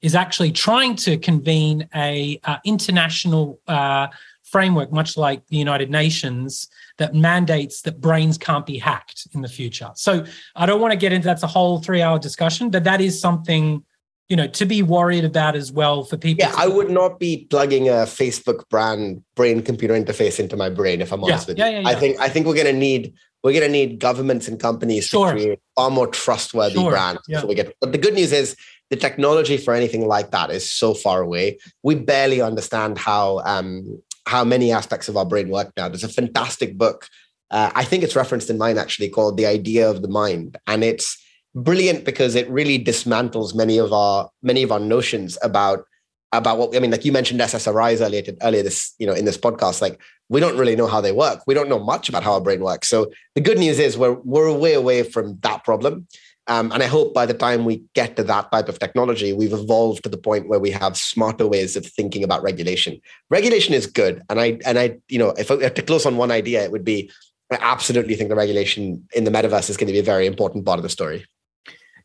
is actually trying to convene a uh, international uh, framework much like the united nations that mandates that brains can't be hacked in the future. So I don't want to get into that's a whole three hour discussion, but that is something you know to be worried about as well for people. Yeah, I would not be plugging a Facebook brand brain computer interface into my brain if I'm honest yeah, with you. Yeah, yeah, yeah. I think I think we're going to need we're going to need governments and companies sure. to create far more trustworthy sure. brands yeah. before we get. But the good news is the technology for anything like that is so far away. We barely understand how um, how many aspects of our brain work now. There's a fantastic book. Uh, I think it's referenced in mine actually called The Idea of the Mind. And it's brilliant because it really dismantles many of our many of our notions about about what I mean, like you mentioned SSRIs earlier earlier this, you know, in this podcast. Like we don't really know how they work. We don't know much about how our brain works. So the good news is we're we're way away from that problem. Um, and I hope by the time we get to that type of technology, we've evolved to the point where we have smarter ways of thinking about regulation. Regulation is good, and I and I, you know, if I have to close on one idea, it would be I absolutely think the regulation in the metaverse is going to be a very important part of the story.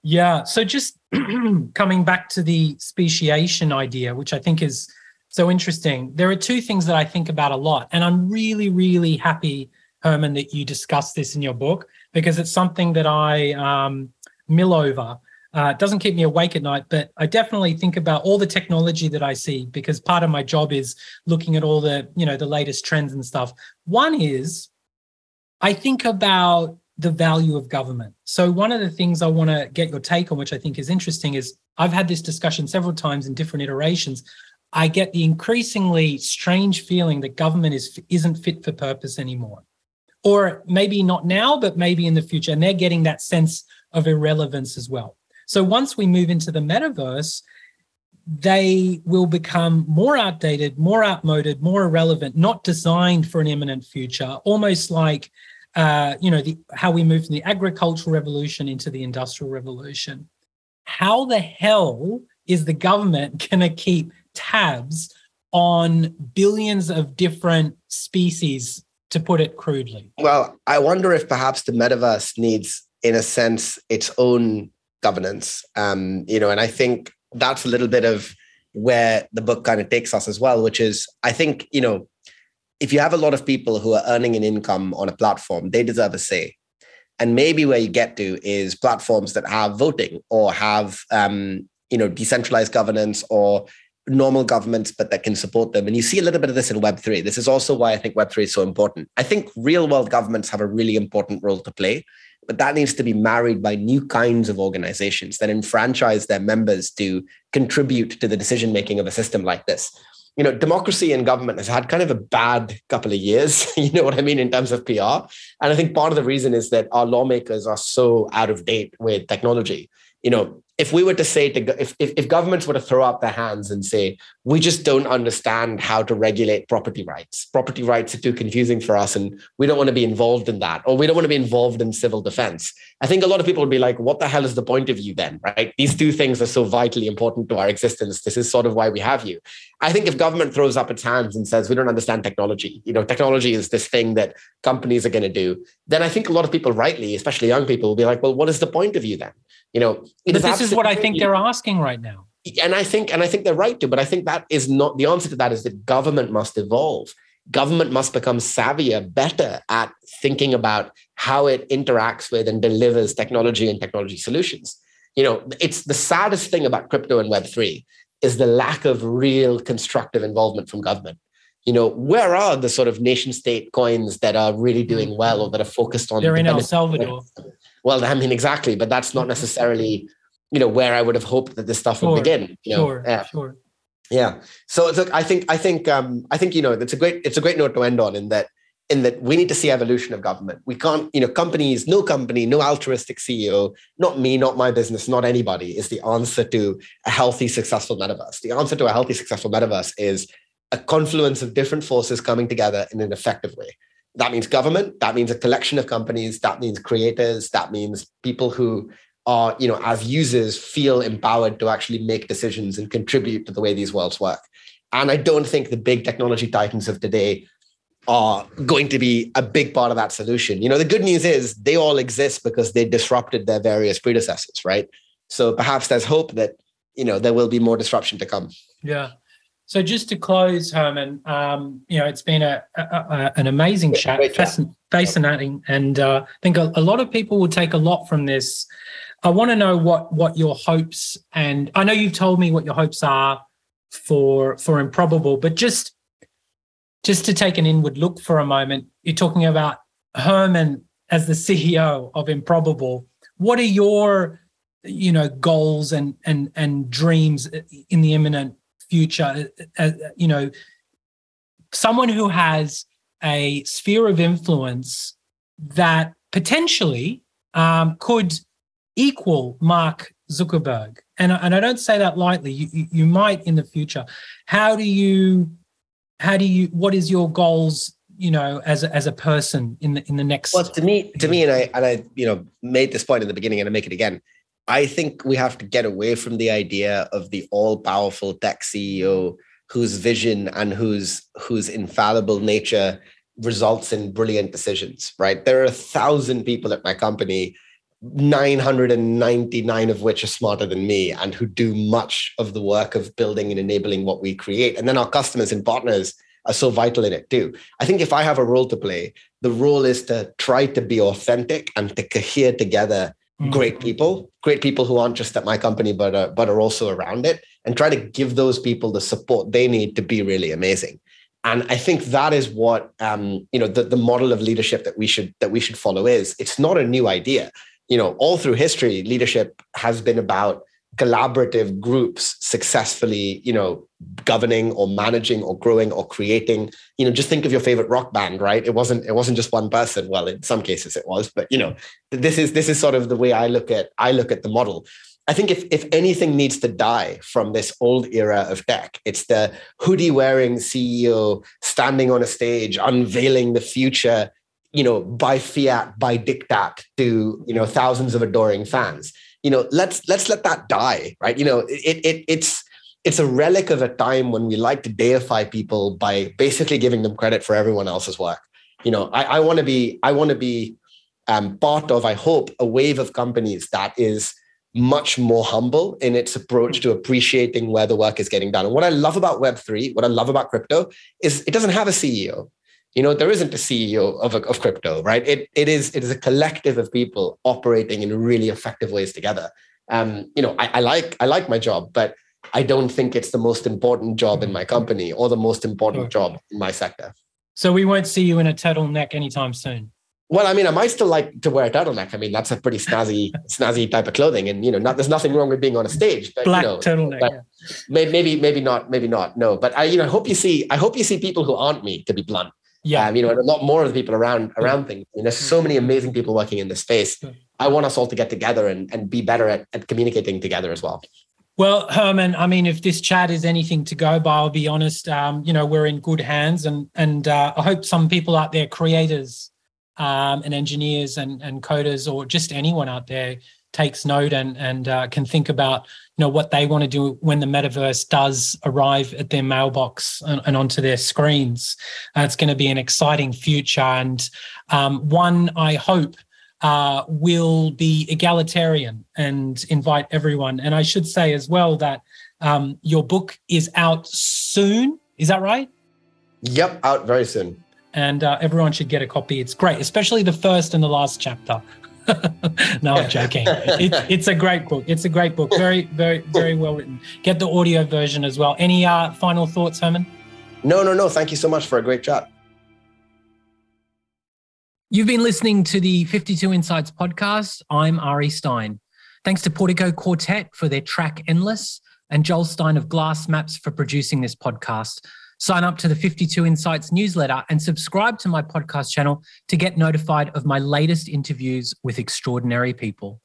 Yeah. So just *clears throat* coming back to the speciation idea, which I think is so interesting. There are two things that I think about a lot, and I'm really, really happy, Herman, that you discussed this in your book because it's something that I um, mill over. Uh, it doesn't keep me awake at night, but I definitely think about all the technology that I see because part of my job is looking at all the, you know, the latest trends and stuff. One is I think about the value of government. So one of the things I want to get your take on, which I think is interesting, is I've had this discussion several times in different iterations. I get the increasingly strange feeling that government is isn't fit for purpose anymore, or maybe not now, but maybe in the future, and they're getting that sense of irrelevance as well. So once we move into the metaverse, they will become more outdated, more outmoded, more irrelevant, not designed for an imminent future, almost like uh, you know the, how we moved from the agricultural revolution into the industrial revolution. How the hell is the government *laughs* going to keep tabs on billions of different species, to put it crudely? Well, I wonder if perhaps the metaverse needs in a sense, its own governance. Um, you know, and I think that's a little bit of where the book kind of takes us as well, which is I think, you know, if you have a lot of people who are earning an income on a platform, they deserve a say. And maybe where you get to is platforms that have voting or have um, you know, decentralized governance or normal governments, but that can support them. And you see a little bit of this in Web3. This is also why I think Web3 is so important. I think real world governments have a really important role to play but that needs to be married by new kinds of organizations that enfranchise their members to contribute to the decision making of a system like this. You know democracy and government has had kind of a bad couple of years *laughs* you know what i mean in terms of pr and i think part of the reason is that our lawmakers are so out of date with technology. You know if we were to say to if, if, if governments were to throw up their hands and say we just don't understand how to regulate property rights. Property rights are too confusing for us and we don't want to be involved in that or we don't want to be involved in civil defense. I think a lot of people would be like what the hell is the point of you then? Right? These two things are so vitally important to our existence. This is sort of why we have you i think if government throws up its hands and says we don't understand technology you know technology is this thing that companies are going to do then i think a lot of people rightly especially young people will be like well what is the point of you then? You know but this is what i think they're asking right now. And i think and i think they're right to but i think that is not the answer to that is that government must evolve. Government must become savvier better at thinking about how it interacts with and delivers technology and technology solutions. You know it's the saddest thing about crypto and web3 is the lack of real constructive involvement from government you know where are the sort of nation state coins that are really doing well or that are focused on they're in el salvador well, I mean, exactly, but that's not necessarily, you know, where I would have hoped that this stuff sure, would begin. You know? Sure, yeah. sure. Yeah. So look, I think, I think, um, I think, you know, it's a great, it's a great note to end on in that, in that we need to see evolution of government. We can't, you know, companies, no company, no altruistic CEO, not me, not my business, not anybody is the answer to a healthy, successful metaverse. The answer to a healthy, successful metaverse is a confluence of different forces coming together in an effective way that means government, that means a collection of companies, that means creators, that means people who are, you know, as users feel empowered to actually make decisions and contribute to the way these worlds work. And I don't think the big technology titans of today are going to be a big part of that solution. You know, the good news is they all exist because they disrupted their various predecessors, right? So perhaps there's hope that, you know, there will be more disruption to come. Yeah. So just to close, Herman, um, you know, it's been a, a, a an amazing chat, fascinating, fascinating, and uh, I think a, a, lot of people will take a lot from this. I want to know what what your hopes and I know you've told me what your hopes are for for improbable, but just just to take an inward look for a moment, you're talking about Herman as the CEO of Improbable. What are your you know goals and and and dreams in the imminent future, uh, uh, you know, someone who has a sphere of influence that potentially um, could equal Mark Zuckerberg. And, and I don't say that lightly. You, you might in the future. How do you, how do you, what is your goals you know as a, as a person in the in the next well to me to me and i and i you know made this point in the beginning and i make it again I think we have to get away from the idea of the all-powerful tech CEO whose vision and whose whose infallible nature results in brilliant decisions, right? There are a thousand people at my company, 999 of which are smarter than me and who do much of the work of building and enabling what we create. And then our customers and partners are so vital in it too. I think if I have a role to play, the role is to try to be authentic and to cohere together mm-hmm. great people, great people who aren't just at my company, but are, but are also around it, and try to give those people the support they need to be really amazing. And I think that is what um, you know the, the model of leadership that we should that we should follow is. It's not a new idea. You know, all through history, leadership has been about collaborative groups successfully you know governing or managing or growing or creating. You know just think of your favorite rock band right? It wasn't it wasn't just one person. Well in some cases it was but you know this is this is sort of the way i look at i look at the model. I think if if anything needs to die from this old era of tech it's the hoodie wearing ceo standing on a stage unveiling the future you know by fiat by diktat to you know thousands of adoring fans. You know let's let's let that die right? You know it, it it's it's a relic of a time when we like to deify people by basically giving them credit for everyone else's work. You know i, I want to be i want to be um, part of i hope a wave of companies that is much more humble in its approach to appreciating where the work is getting done. And what i love about web3 what i love about crypto is it doesn't have a ceo you know there isn't a ceo of, of crypto right it, it is it is a collective of people operating in really effective ways together um, you know I, I like i like my job but i don't think it's the most important job in my company or the most important sure. job in my sector so we won't see you in a turtleneck anytime soon well, I mean, I might still like to wear a turtleneck. I mean, that's a pretty snazzy, *laughs* snazzy type of clothing, and you know, not, there's nothing wrong with being on a stage. But, Black you know, turtleneck. But yeah. maybe, maybe not, maybe not. No, but I, you know, I hope you see, I hope you see people who aren't me. To be blunt, yeah. Um, you know, and a lot more of the people around around things. I mean, there's so many amazing people working in this space. I want us all to get together and, and be better at, at communicating together as well. Well, Herman, I mean, if this chat is anything to go by, I'll be honest. Um, you know, we're in good hands, and and uh, I hope some people out there, creators, um, and engineers, and and coders, or just anyone out there, takes note and and uh, can think about you know what they want to do when the metaverse does arrive at their mailbox and, and onto their screens. Uh, it's going to be an exciting future and um, one I hope uh, will be egalitarian and invite everyone. And I should say as well that um, your book is out soon. Is that right? Yep, out very soon. And uh, everyone should get a copy. It's great, especially the first and the last chapter. *laughs* *laughs* no, I'm joking. It, it's a great book. It's a great book. Very, very, very well written. Get the audio version as well. Any uh, final thoughts, Herman? No, no, no. Thank you so much for a great chat. You've been listening to the 52 Insights podcast. I'm Ari Stein. Thanks to Portico Quartet for their track Endless and Joel Stein of Glass Maps for producing this podcast. Sign up to the 52 Insights newsletter and subscribe to my podcast channel to get notified of my latest interviews with extraordinary people.